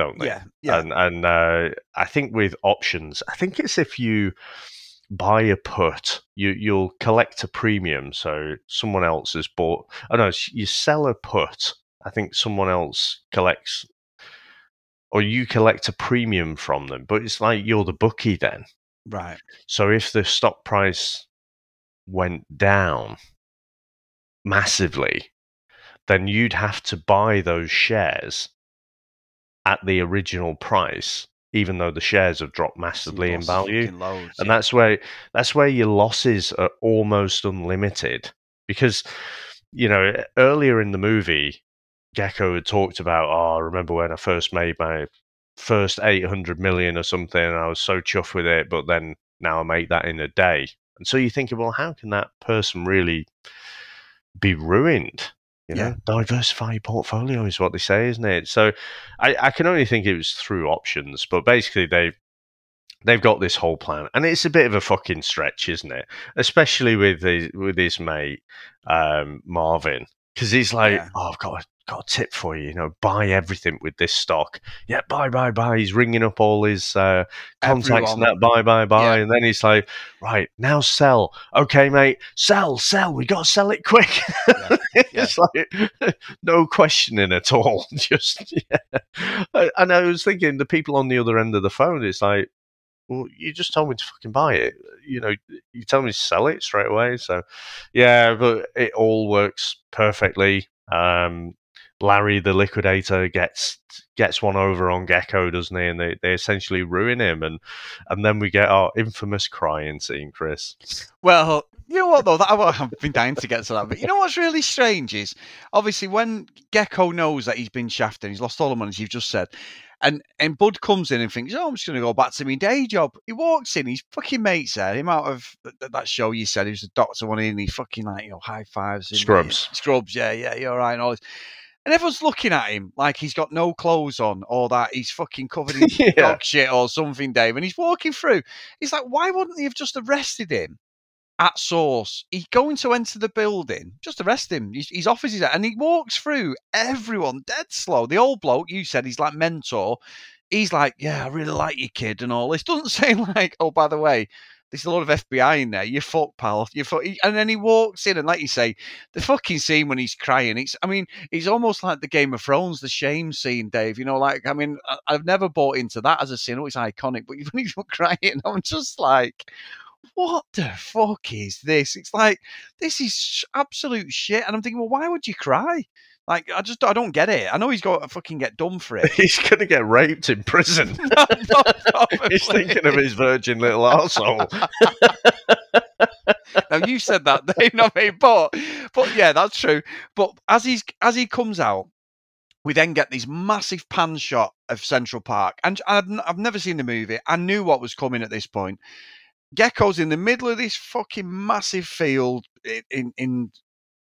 don't they? Yeah, yeah. And and uh, I think with options, I think it's if you buy a put, you you'll collect a premium. So someone else has bought. Oh no, s- you sell a put. I think someone else collects, or you collect a premium from them. But it's like you're the bookie then. Right. So if the stock price went down massively, then you'd have to buy those shares at the original price, even though the shares have dropped massively in value. loads, and yeah. that's where that's where your losses are almost unlimited because you know earlier in the movie gekko had talked about oh I remember when i first made my first 800 million or something and i was so chuffed with it but then now i make that in a day and so you think well how can that person really be ruined you know Yeah. diversify your portfolio is what they say isn't it so I, I can only think it was through options but basically they they've got this whole plan, and it's a bit of a fucking stretch, isn't it? Especially with his, with his mate um, Marvin, because he's like, Yeah. "Oh, I've got a, got a tip for you. You know, buy everything with this stock. Yeah, buy, buy, buy." He's ringing up all his uh, contacts and that, buy, buy, buy, Yeah. and then he's like, "Right now, sell. Okay, mate, sell, sell. We got to sell it quick." it's like no questioning at all. Just yeah. And I was thinking, the people on the other end of the phone, it's like well, you just told me to fucking buy it. You know, you told me to sell it straight away. So, yeah, but it all works perfectly. Um, Larry the liquidator gets gets one over on Gekko, doesn't he? And they, they essentially ruin him, and and then we get our infamous crying scene, Chris. Well, you know what though? That, I've been dying to get to that. But you know what's really strange is obviously when Gekko knows that he's been shafted, he's lost all the money, as you've just said, and and Bud comes in and thinks, "Oh, I'm just going to go back to my day job." He walks in, his fucking mates there, him out of th- th- that show you said he was a doctor one in, he fucking like you know high fives, him, Scrubs. scrubs, yeah, yeah, you're right, and all this. And everyone's looking at him like he's got no clothes on or that he's fucking covered in Yeah. dog shit or something, Dave. And he's walking through. He's like, why wouldn't they have just arrested him at source? He's going to enter the building. Just arrest him. He's, he's off his and he walks through everyone dead slow. The old bloke, you said he's like mentor. He's like, yeah, I really like you, kid, and all this. Doesn't say like, oh, by the way, there's a lot of FBI in there. You fuck, pal. You fuck. And then he walks in, and like you say, the fucking scene when he's crying. It's, I mean, it's almost like the Game of Thrones, the shame scene, Dave. You know, like, I mean, I've never bought into that as a scene. Oh, it's iconic, but when he's crying, I'm just like, what the fuck is this? It's like this is sh- absolute shit. And I'm thinking, well, why would you cry? Like, I just, I don't get it. I know he's got to fucking get done for it. He's gonna get raped in prison. He's thinking of his virgin little asshole. now you said that, Dave, not me, but but yeah, that's true. But as he's as he comes out, we then get this massive pan shot of Central Park, and I've, I've never seen the movie. I knew what was coming at this point. Gekko's in the middle of this fucking massive field in, in,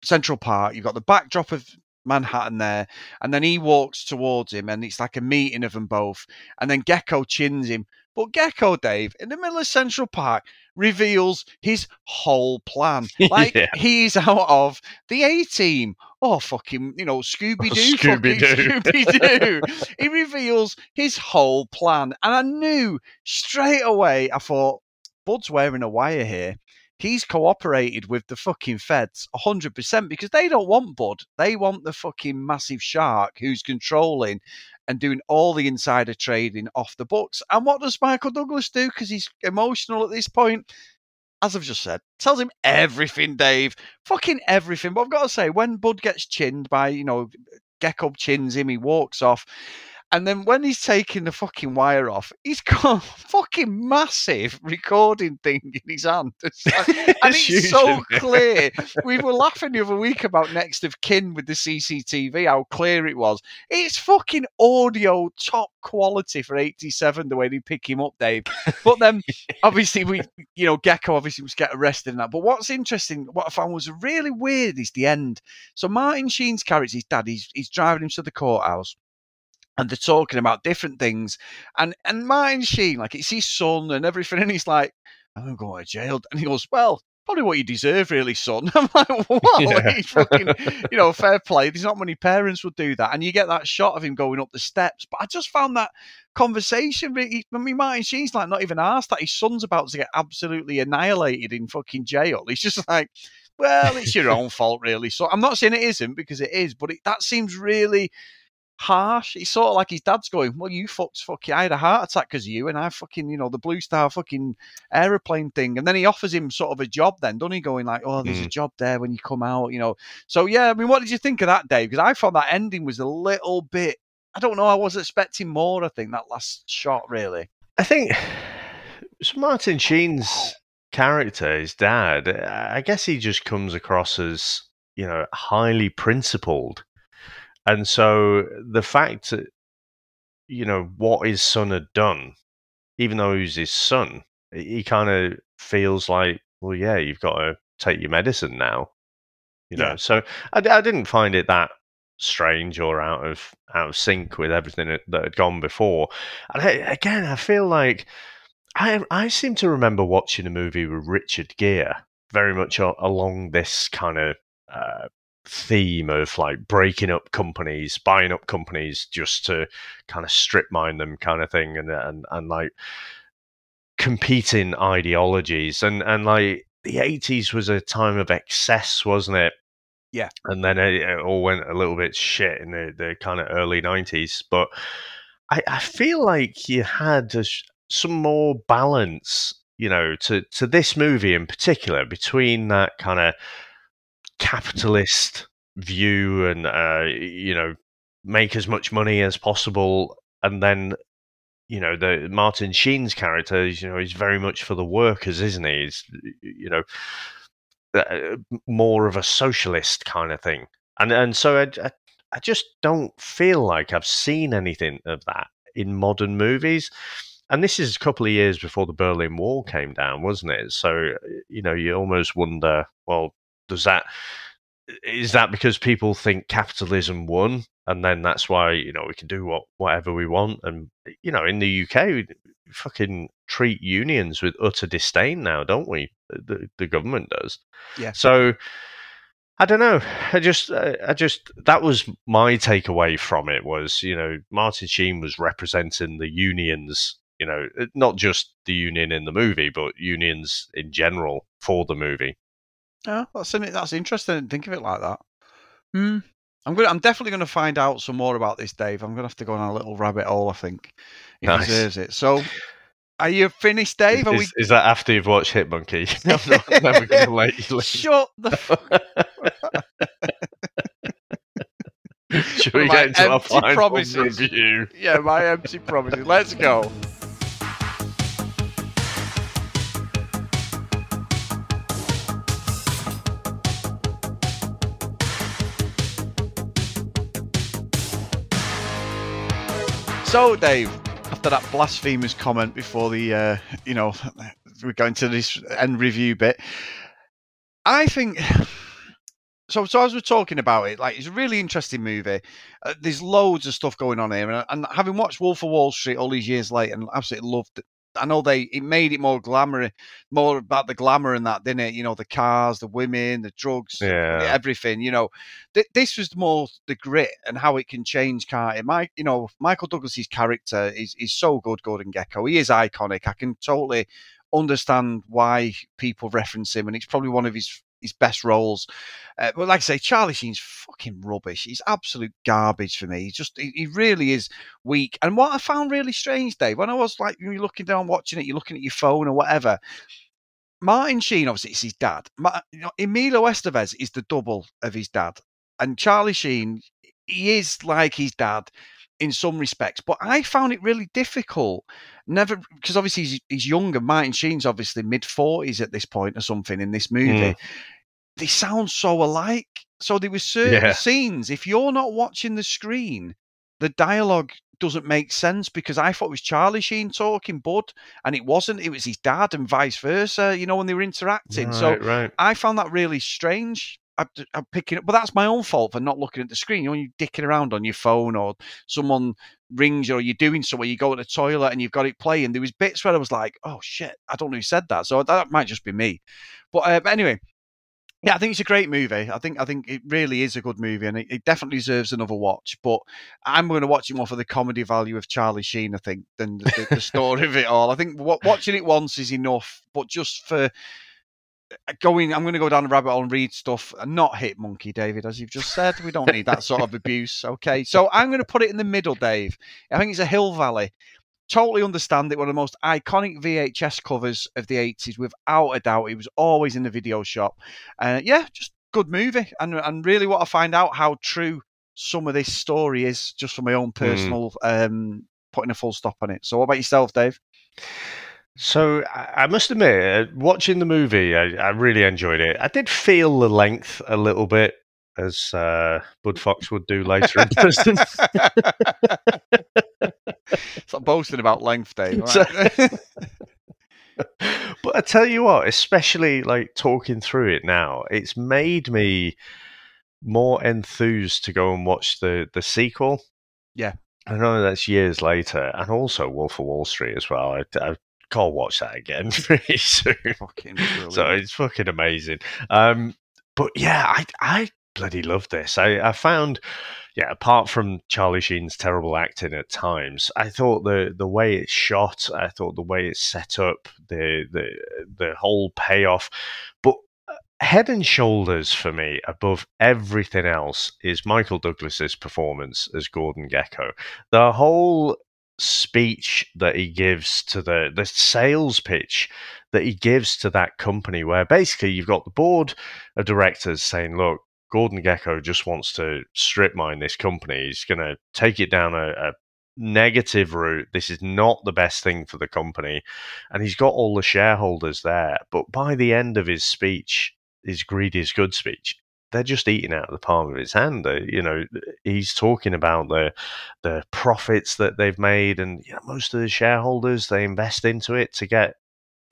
Central Park. You've got the backdrop of Manhattan there, and then he walks towards him, and it's like a meeting of them both. And then Gekko chins him. But Gekko, Dave, in the middle of Central Park, reveals his whole plan. Like Yeah. he's out of the A team. Oh, fucking, you know, Scooby Doo. Scooby-Doo. Scooby Doo. he reveals his whole plan. And I knew straight away, I thought, Bud's wearing a wire here. He's cooperated with the fucking feds 100% because they don't want Bud. They want the fucking massive shark who's controlling and doing all the insider trading off the books. And what does Michael Douglas do? Because he's emotional at this point. As I've just said, tells him everything, Dave. Fucking everything. But I've got to say, when Bud gets chinned by, you know, Gekko chins him, he walks off. And then when he's taking the fucking wire off, he's got a fucking massive recording thing in his hand. It's like- and It's it's so clear. We were laughing the other week about Next of Kin with the CCTV, how clear it was. It's fucking audio top quality for 87, the way they pick him up, Dave. But then, obviously, we, you know, Gekko obviously was get arrested in that. But what's interesting, what I found was really weird is the end. So Martin Sheen's character, his dad, he's, he's driving him to the courthouse and they're talking about different things. And and Martin Sheen, like it's his son and everything, and he's like, I'm going to jail. And he goes, Well, probably what you deserve, really, son. I'm like, What? Yeah. he's fucking, you know, fair play. There's not many parents would do that. And you get that shot of him going up the steps. But I just found that conversation really I mean Martin Sheen's like not even asked that his son's about to get absolutely annihilated in fucking jail. He's just like well, it's your own fault, really. So I'm not saying it isn't because it is, but it, that seems really harsh. It's sort of like his dad's going, "Well, you fucked fucking. I had a heart attack because of you, and I fucking, you know, the Blue Star fucking aeroplane thing." And then he offers him sort of a job. Then, doesn't he? Going like, "Oh, there's a Mm. job there when you come out," you know. So yeah, I mean, what did you think of that, Dave? Because I thought that ending was a little bit. I don't know. I was expecting more. I think that last shot really. I think so Martin Sheen's character, his dad, I guess he just comes across as, you know, highly principled. And so the fact that, you know, what his son had done, even though he was his son, he kind of feels like, well, yeah, you've got to take your medicine now. You know, Yeah. so I, I didn't find it that strange or out of out of sync with everything that, that had gone before. And I, again, I feel like I I seem to remember watching a movie with Richard Gere, very much a, along this kind of uh, theme of like breaking up companies, buying up companies just to kind of strip mine them, kind of thing, and and and like competing ideologies, and and like the eighties was a time of excess, wasn't it? Yeah. and then it, it all went a little bit shit in the, the kind of early 90s but I, I feel like you had a, some more balance you know to, to this movie in particular between that kind of capitalist view and uh, you know make as much money as possible and then you know the martin sheen's character is you know he's very much for the workers isn't he he's you know uh, more of a socialist kind of thing, and and so I, I, I just don't feel like I've seen anything of that in modern movies. And this is a couple of years before the Berlin Wall came down, wasn't it? So you know, you almost wonder, well, does that is that because people think capitalism won, and then that's why you know we can do what whatever we want, and you know, in the UK, we fucking treat unions with utter disdain now, don't we? Uh, the the government does. Yeah. So I don't know. I just, I I just that was my takeaway from it was you know Martin Sheen was representing the unions, you know, uh, not just the union in the movie, but unions in general for the movie. Yeah, that's that's interesting. I didn't think of it like that. Hmm. I'm going. I'm definitely going to find out some more about this, Dave. I'm going to have to go on a little rabbit hole. I think he Nice. deserves it. So, are you finished, Dave? Are Is, is that after you've watched Hit Monkey? I'm not, never going to let you leave. Shut the. Fuck. Should we My get into our final promises. review? yeah, my empty promises. Let's go. So, Dave, after that blasphemous comment before the, uh, you know, we're going to this end review bit, I think. So, so as we're talking about it, like it's a really interesting movie. Uh, there's loads of stuff going on here, and, and having watched Wolf of Wall Street all these years later, and absolutely loved it. I know they it made it more glamour, more about the glamour and that, didn't it? You know, the cars, the women, the drugs, Yeah. everything. You know, Th- this was more the grit and how it can change. Car, Mike, you know, Michael Douglas's character is is so good. Gordon Gekko, he is iconic. I can totally understand why people reference him, and it's probably one of his his best roles. Uh, but like I say, Charlie Sheen's fucking rubbish. He's absolute garbage for me. He's just he, he really is weak. And what I found really strange, Dave, when I was like you're looking down watching it, you're looking at your phone or whatever. Martin Sheen, obviously, is his dad. Ma- you know, Emilio Estevez is the double of his dad, and Charlie Sheen, he is like his dad in some respects. But I found it really difficult. Never because obviously he's, he's younger. Martin Sheen's obviously mid forties at this point or something in this movie. Mm. They sound so alike. So there were certain Yeah. scenes. If you're not watching the screen, the dialogue doesn't make sense because I thought it was Charlie Sheen talking, Bud, and it wasn't. It was his dad, and vice versa. You know, when they were interacting. so Right, right. I found that really strange. I, I'm picking up, but that's my own fault for not looking at the screen. You know, when you're dicking around on your phone or someone rings you or you're doing somewhere, you go to the toilet and you've got it playing. There was bits where I was like, "Oh shit, I don't know who said that." So that might just be me. But, uh, but anyway, yeah, I think it's a great movie. I think I think it really is a good movie, and it, it definitely deserves another watch. But I'm going to watch it more for the comedy value of Charlie Sheen, I think, than the, the, story of it all. I think wa- watching it once is enough, but just for uh, going, I'm going to go down the rabbit hole and read stuff and not hit Monkey, David, as you've just said. We don't need that sort of abuse. Okay, so I'm going to put it in the middle, Dave. I think it's a Hill Valley. Totally understand it. One of the most iconic VHS covers of the 80s, without a doubt. It was always in the video shop. Uh, yeah, just good movie. And, and really want to find out how true some of this story is, just for my own personal um, putting a full stop on it. So, what about yourself, Dave? So I I must admit, uh, watching the movie, I, I really enjoyed it. I did feel the length a little bit, as uh, Bud Fox would do later in prison. Stop boasting about length, Dave. right? but I tell you what, especially like talking through it now, it's made me more enthused to go and watch the the sequel. Yeah. I know that's years later, and also Wolf of Wall Street as well. I, I can't watch that again pretty soon. Fucking brilliant. So it's fucking amazing. Um, but yeah, I I bloody love this. I, I found, yeah, apart from Charlie Sheen's terrible acting at times, I thought the the way it's shot, I thought the way it's set up, the the the whole payoff, but. uh, Head and shoulders for me above everything else is Michael Douglas's performance as Gordon Gekko. The whole speech that he gives to the the sales pitch that he gives to that company where basically you've got the board of directors saying look gordon gekko just wants to strip mine this company he's going to take it down a, a negative route this is not the best thing for the company and he's got all the shareholders there but by the end of his speech his greed is good speech they're just eating out of the palm of his hand. You know, he's talking about the the profits that they've made, and you know, most of the shareholders they invest into it to get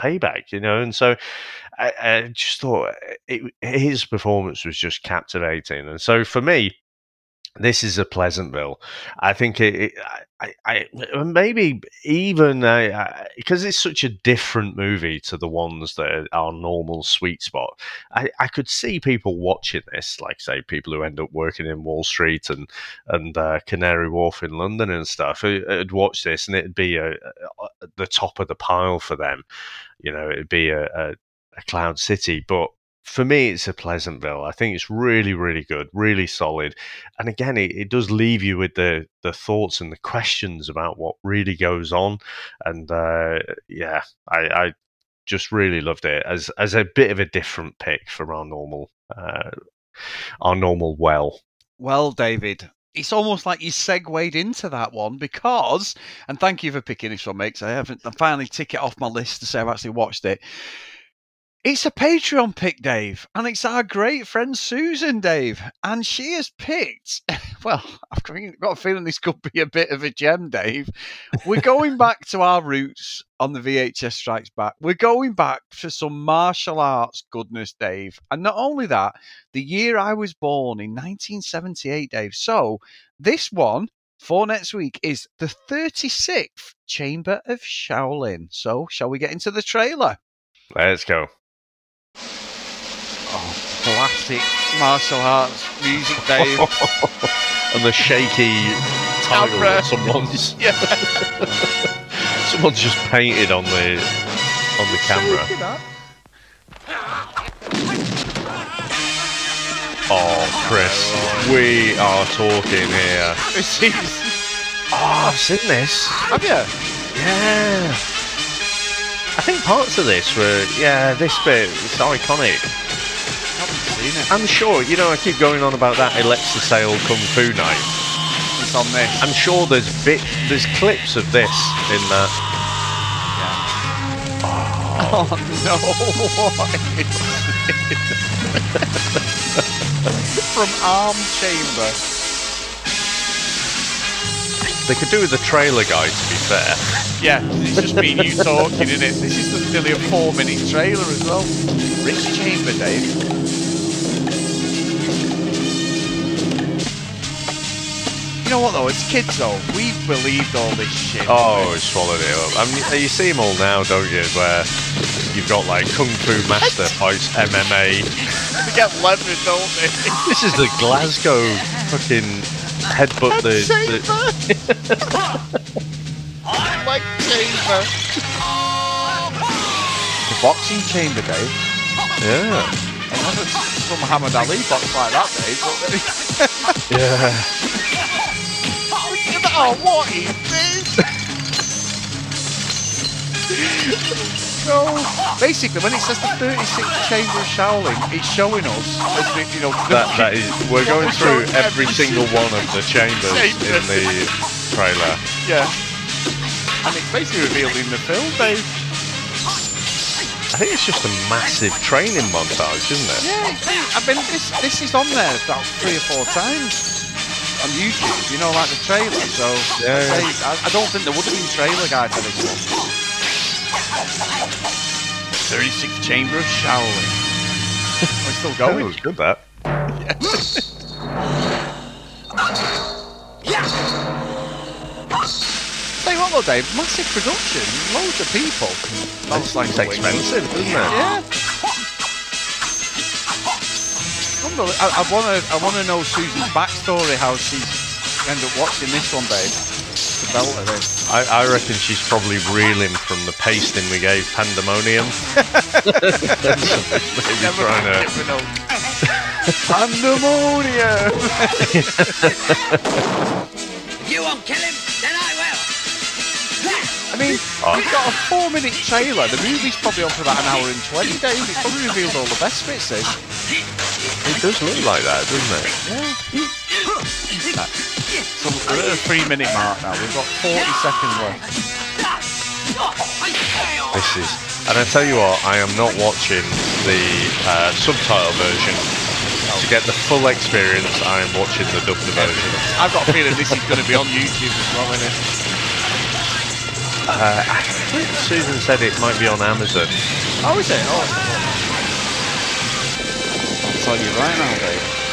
payback. You know, and so I, I just thought eh, it, his performance was just captivating, and so for me. This is a Pleasantville. I think it. it I, I, maybe even because it's such a different movie to the ones that are normal sweet spot. I, I could see people watching this, like say people who end up working in Wall Street and and uh, Canary Wharf in London and stuff, who would watch this and it'd be a, a, the top of the pile for them. You know, it'd be a, a, a cloud city, but. For me, it's a Pleasantville. I think it's really, really good, really solid, and again, it, it does leave you with the the thoughts and the questions about what really goes on. And uh, yeah, I, I just really loved it as as a bit of a different pick from our normal uh, our normal well. Well, David, it's almost like you segued into that one because, and thank you for picking this one, mate. I haven't. I finally tick it off my list to say I've actually watched it. It's a Patreon pick, Dave, and it's our great friend Susan, Dave, and she has picked well, I've got a feeling this could be a bit of a gem, Dave. We're going back to our roots on the VHS Strikes Back. We're going back for some martial arts goodness, Dave. And not only that, the year I was born in 1978, Dave. So this one for next week is the 36th Chamber of Shaolin. So shall we get into the trailer? Let's go. Classic martial arts music, Dave. and the shaky title Camera. that someone's yeah. someone's just painted on the on the camera. Oh, Chris, we are talking here. This is. Oh, I've seen this. Have you? Yeah. I think parts of this were, yeah, this bit, it's iconic. Haven't seen it. I'm sure, you know, I keep going on about that Alexei Sayle Kung Fu night. It's on this. I'm sure there's bit, there's clips of this in that. Oh. oh no! Is this? From Arm Chamber. They could do with the trailer guy, to be fair. Yeah, it's just me and you talking, isn't it? This is nearly a four-minute trailer as well. Rich Chamber, Dave. Know what though? As kids though, we believed all this shit. Oh, I swallowed it up. I mean, you see them all now, don't you? Where you've got like Kung Fu Master fights MMA. They get levered, don't they? This is the Glasgow fucking headbutt the, the like chamber. The boxing chamber, Dave. yeah. Some Muhammad Ali box like that, Dave. Yeah. oh, what is this? so, basically, when it says the 36th Chamber of Shaolin, it's showing us, as the, you know, That, that is, we're going through every single one of the chambers Chamber. in the trailer. yeah. And it's basically revealed in the film, Dave. I think it's just a massive training montage, isn't it? Yeah, I mean, this this is on there about three or four times on YouTube. You know, like the trailer. So Yeah, I, yeah. say, I, I don't think there would have been trailer guide for this one. 36th Chamber of Shaolin. We're still That going. was good, that. Tell you what though, Dave, massive production, loads of people. It's, like expensive, isn't it? Yeah. Unbel- I, I want to. I want to know Susan's backstory, how she's ended up watching this one, babe. The belt of it. I, I reckon she's probably reeling from the pasting we gave Pandemonium. Maybe Never trying to. Pandemonium. You won't kill him, then I will. I mean, Oh. we've got a four-minute trailer. The movie's probably on for about an hour and twenty days. It's probably revealed all the best bits. This. It does look like that, doesn't it? So we're at a three-minute mark now. We've got forty seconds left. This is. And I tell you what, I am not watching the uh, subtitle version. To get the full experience, I am watching the dubbed version. I've got a feeling this is going to be on YouTube as well, isn't it? Uh, I think Susan said it might be on Amazon. Oh, is it? Oh. I'll tell you right now, Dave.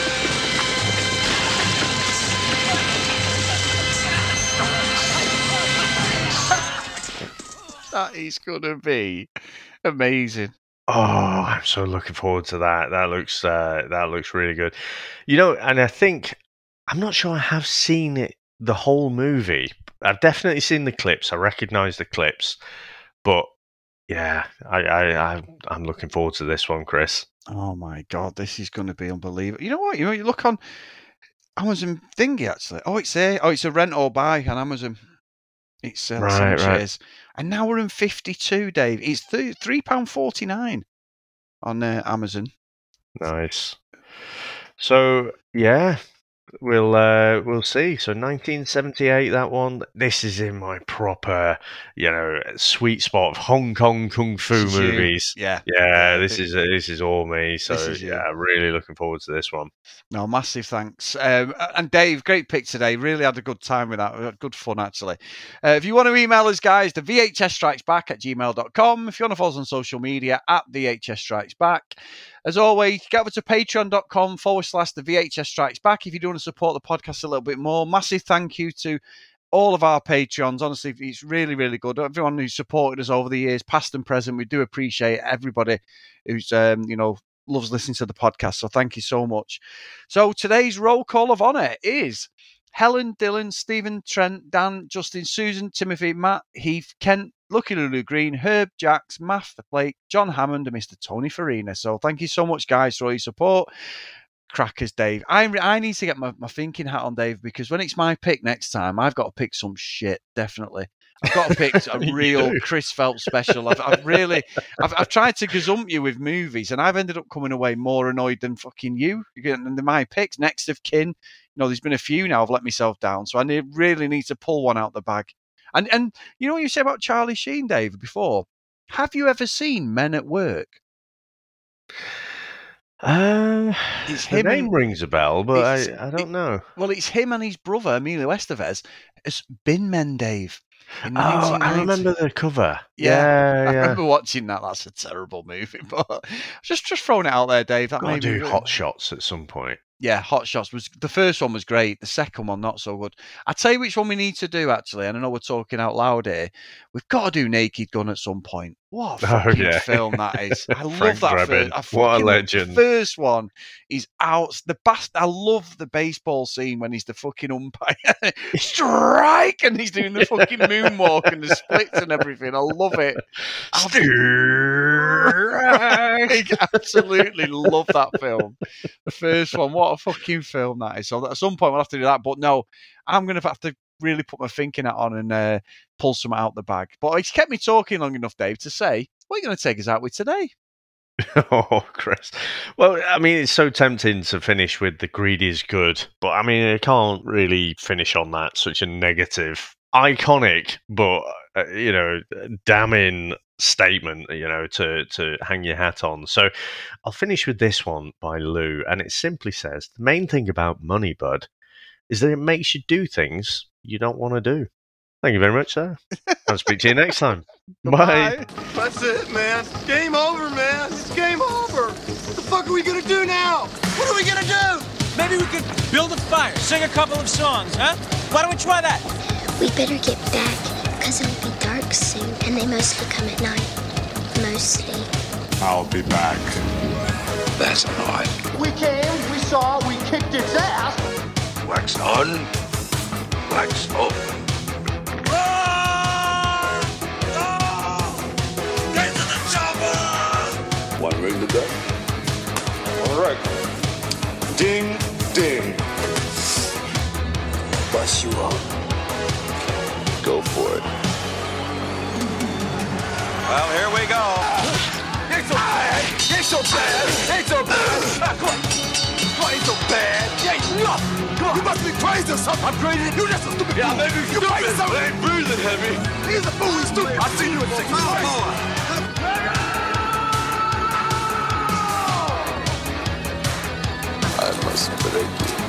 that is going to be amazing. Oh, I'm so looking forward to that. That looks uh, that looks really good. You know, and I think I'm not sure I have seen it the whole movie. I've definitely seen the clips. I recognise the clips, but yeah, I, I, I I'm looking forward to this one, Chris. Oh my god, this is going to be unbelievable. You know what? You know, you look on Amazon thingy actually. Oh, it's a oh, it's a rent or buy on Amazon. It's uh, Right, right. and now we're in fifty-two, Dave. It's th- three pound forty-nine on uh, Amazon. Nice. So yeah, we'll uh, we'll see. So 1978, that one. This is in my proper, you know, sweet spot of Hong Kong kung fu is you. movies. Yeah. Yeah, this is this is all me. So is you. yeah, really looking forward to this one. No, massive thanks. Um, and Dave, great pick today. Really had a good time with that. We had Good fun, actually. Uh, if you want to email us, guys, the VHS Strikes Back at gmail.com. If you want to follow us on social media, at VHS Strikes Back. As always, get over to patreon.com forward slash the VHS Strikes Back if you do want to support the podcast a little bit more. Massive thank you to all of our Patreons. Honestly, it's really, really good. Everyone who's supported us over the years, past and present, we do appreciate everybody who's, um, you know, loves listening to the podcast. So thank you so much. So today's roll call of honour is Helen, Dylan, Stephen, Trent, Dan, Justin, Susan, Timothy, Matt, Heath, Kent, Lucky Lulu Green, Herb, Jacks, Math, The Blake, John Hammond, and Mr. Tony Farina. So thank you so much, guys, for all your support. Crackers, Dave. I I need to get my, my thinking hat on, Dave, because when it's my pick next time, I've got to pick some shit, definitely. I've got to pick a real. Chris Phelps special. I've, I've really, I've, I've tried to gazump you with movies, and I've ended up coming away more annoyed than fucking you. And my picks, next of kin. You know, there's been a few now. I've let myself down, so I need, really need to pull one out the bag. And and you know what you said about Charlie Sheen, Dave, before. Have you ever seen Men at Work? Uh, It's the him name and- rings a bell, but I, I don't know. Well, it's him and his brother Emilio Estevez. It's Bin Men, Dave. Oh, I remember the cover. Yeah, Yeah, I yeah. remember watching that. That's a terrible movie, but just just throwing it out there, Dave. That Gotta made do really- hot shots at some point. Yeah, Hot Shots was the first one was great. The second one not so good. I tell you which one we need to do actually. And I know we're talking out loud here. We've got to do Naked Gun at some point. What a Oh, fucking yeah. film that is! I love that. First, I What a legend. The first one is out. The best. I love the baseball scene when he's the fucking umpire. Strike, and he's doing the fucking moonwalk and the splits and everything. I love it. I absolutely love that film. The first one. What a fucking film that is. So at some point we'll have to do that. But no, I'm gonna have to really put my thinking hat on and uh, pull some out the bag. But it's kept me talking long enough, Dave, to say what are you going to take us out with today? oh, Chris. Well, I mean, it's so tempting to finish with the greed is good, but I mean, I can't really finish on that. Such a negative, iconic, but uh, you know, damning statement. You know, to to hang your hat on. So, I'll finish with this one by Lou, and it simply says the main thing about money, bud, is that it makes you do things you don't want to do. Thank you very much, sir. I'll speak to you next time. Bye. That's it, man. Game over, man. It's game over. What the fuck are we gonna do now? What are we gonna do? Maybe we could build a fire, sing a couple of songs, huh? Why don't we try that? We better get back, because it'll be dark soon, and they mostly come at night. Mostly. I'll be back. That's odd. We came, we saw, we kicked its ass. Wax on, wax off. One ring to go. All right. Ding, ding. Bust you up. Go for it. Well, here we go. Ain't so bad. So bad. So bad. What? You must be crazy or something. I'm crazy. You're just a stupid yeah, fool. maybe you crazy or something. ain't breathing heavy. He's a fool. He's stupid. I've seen you in six months. I must break you.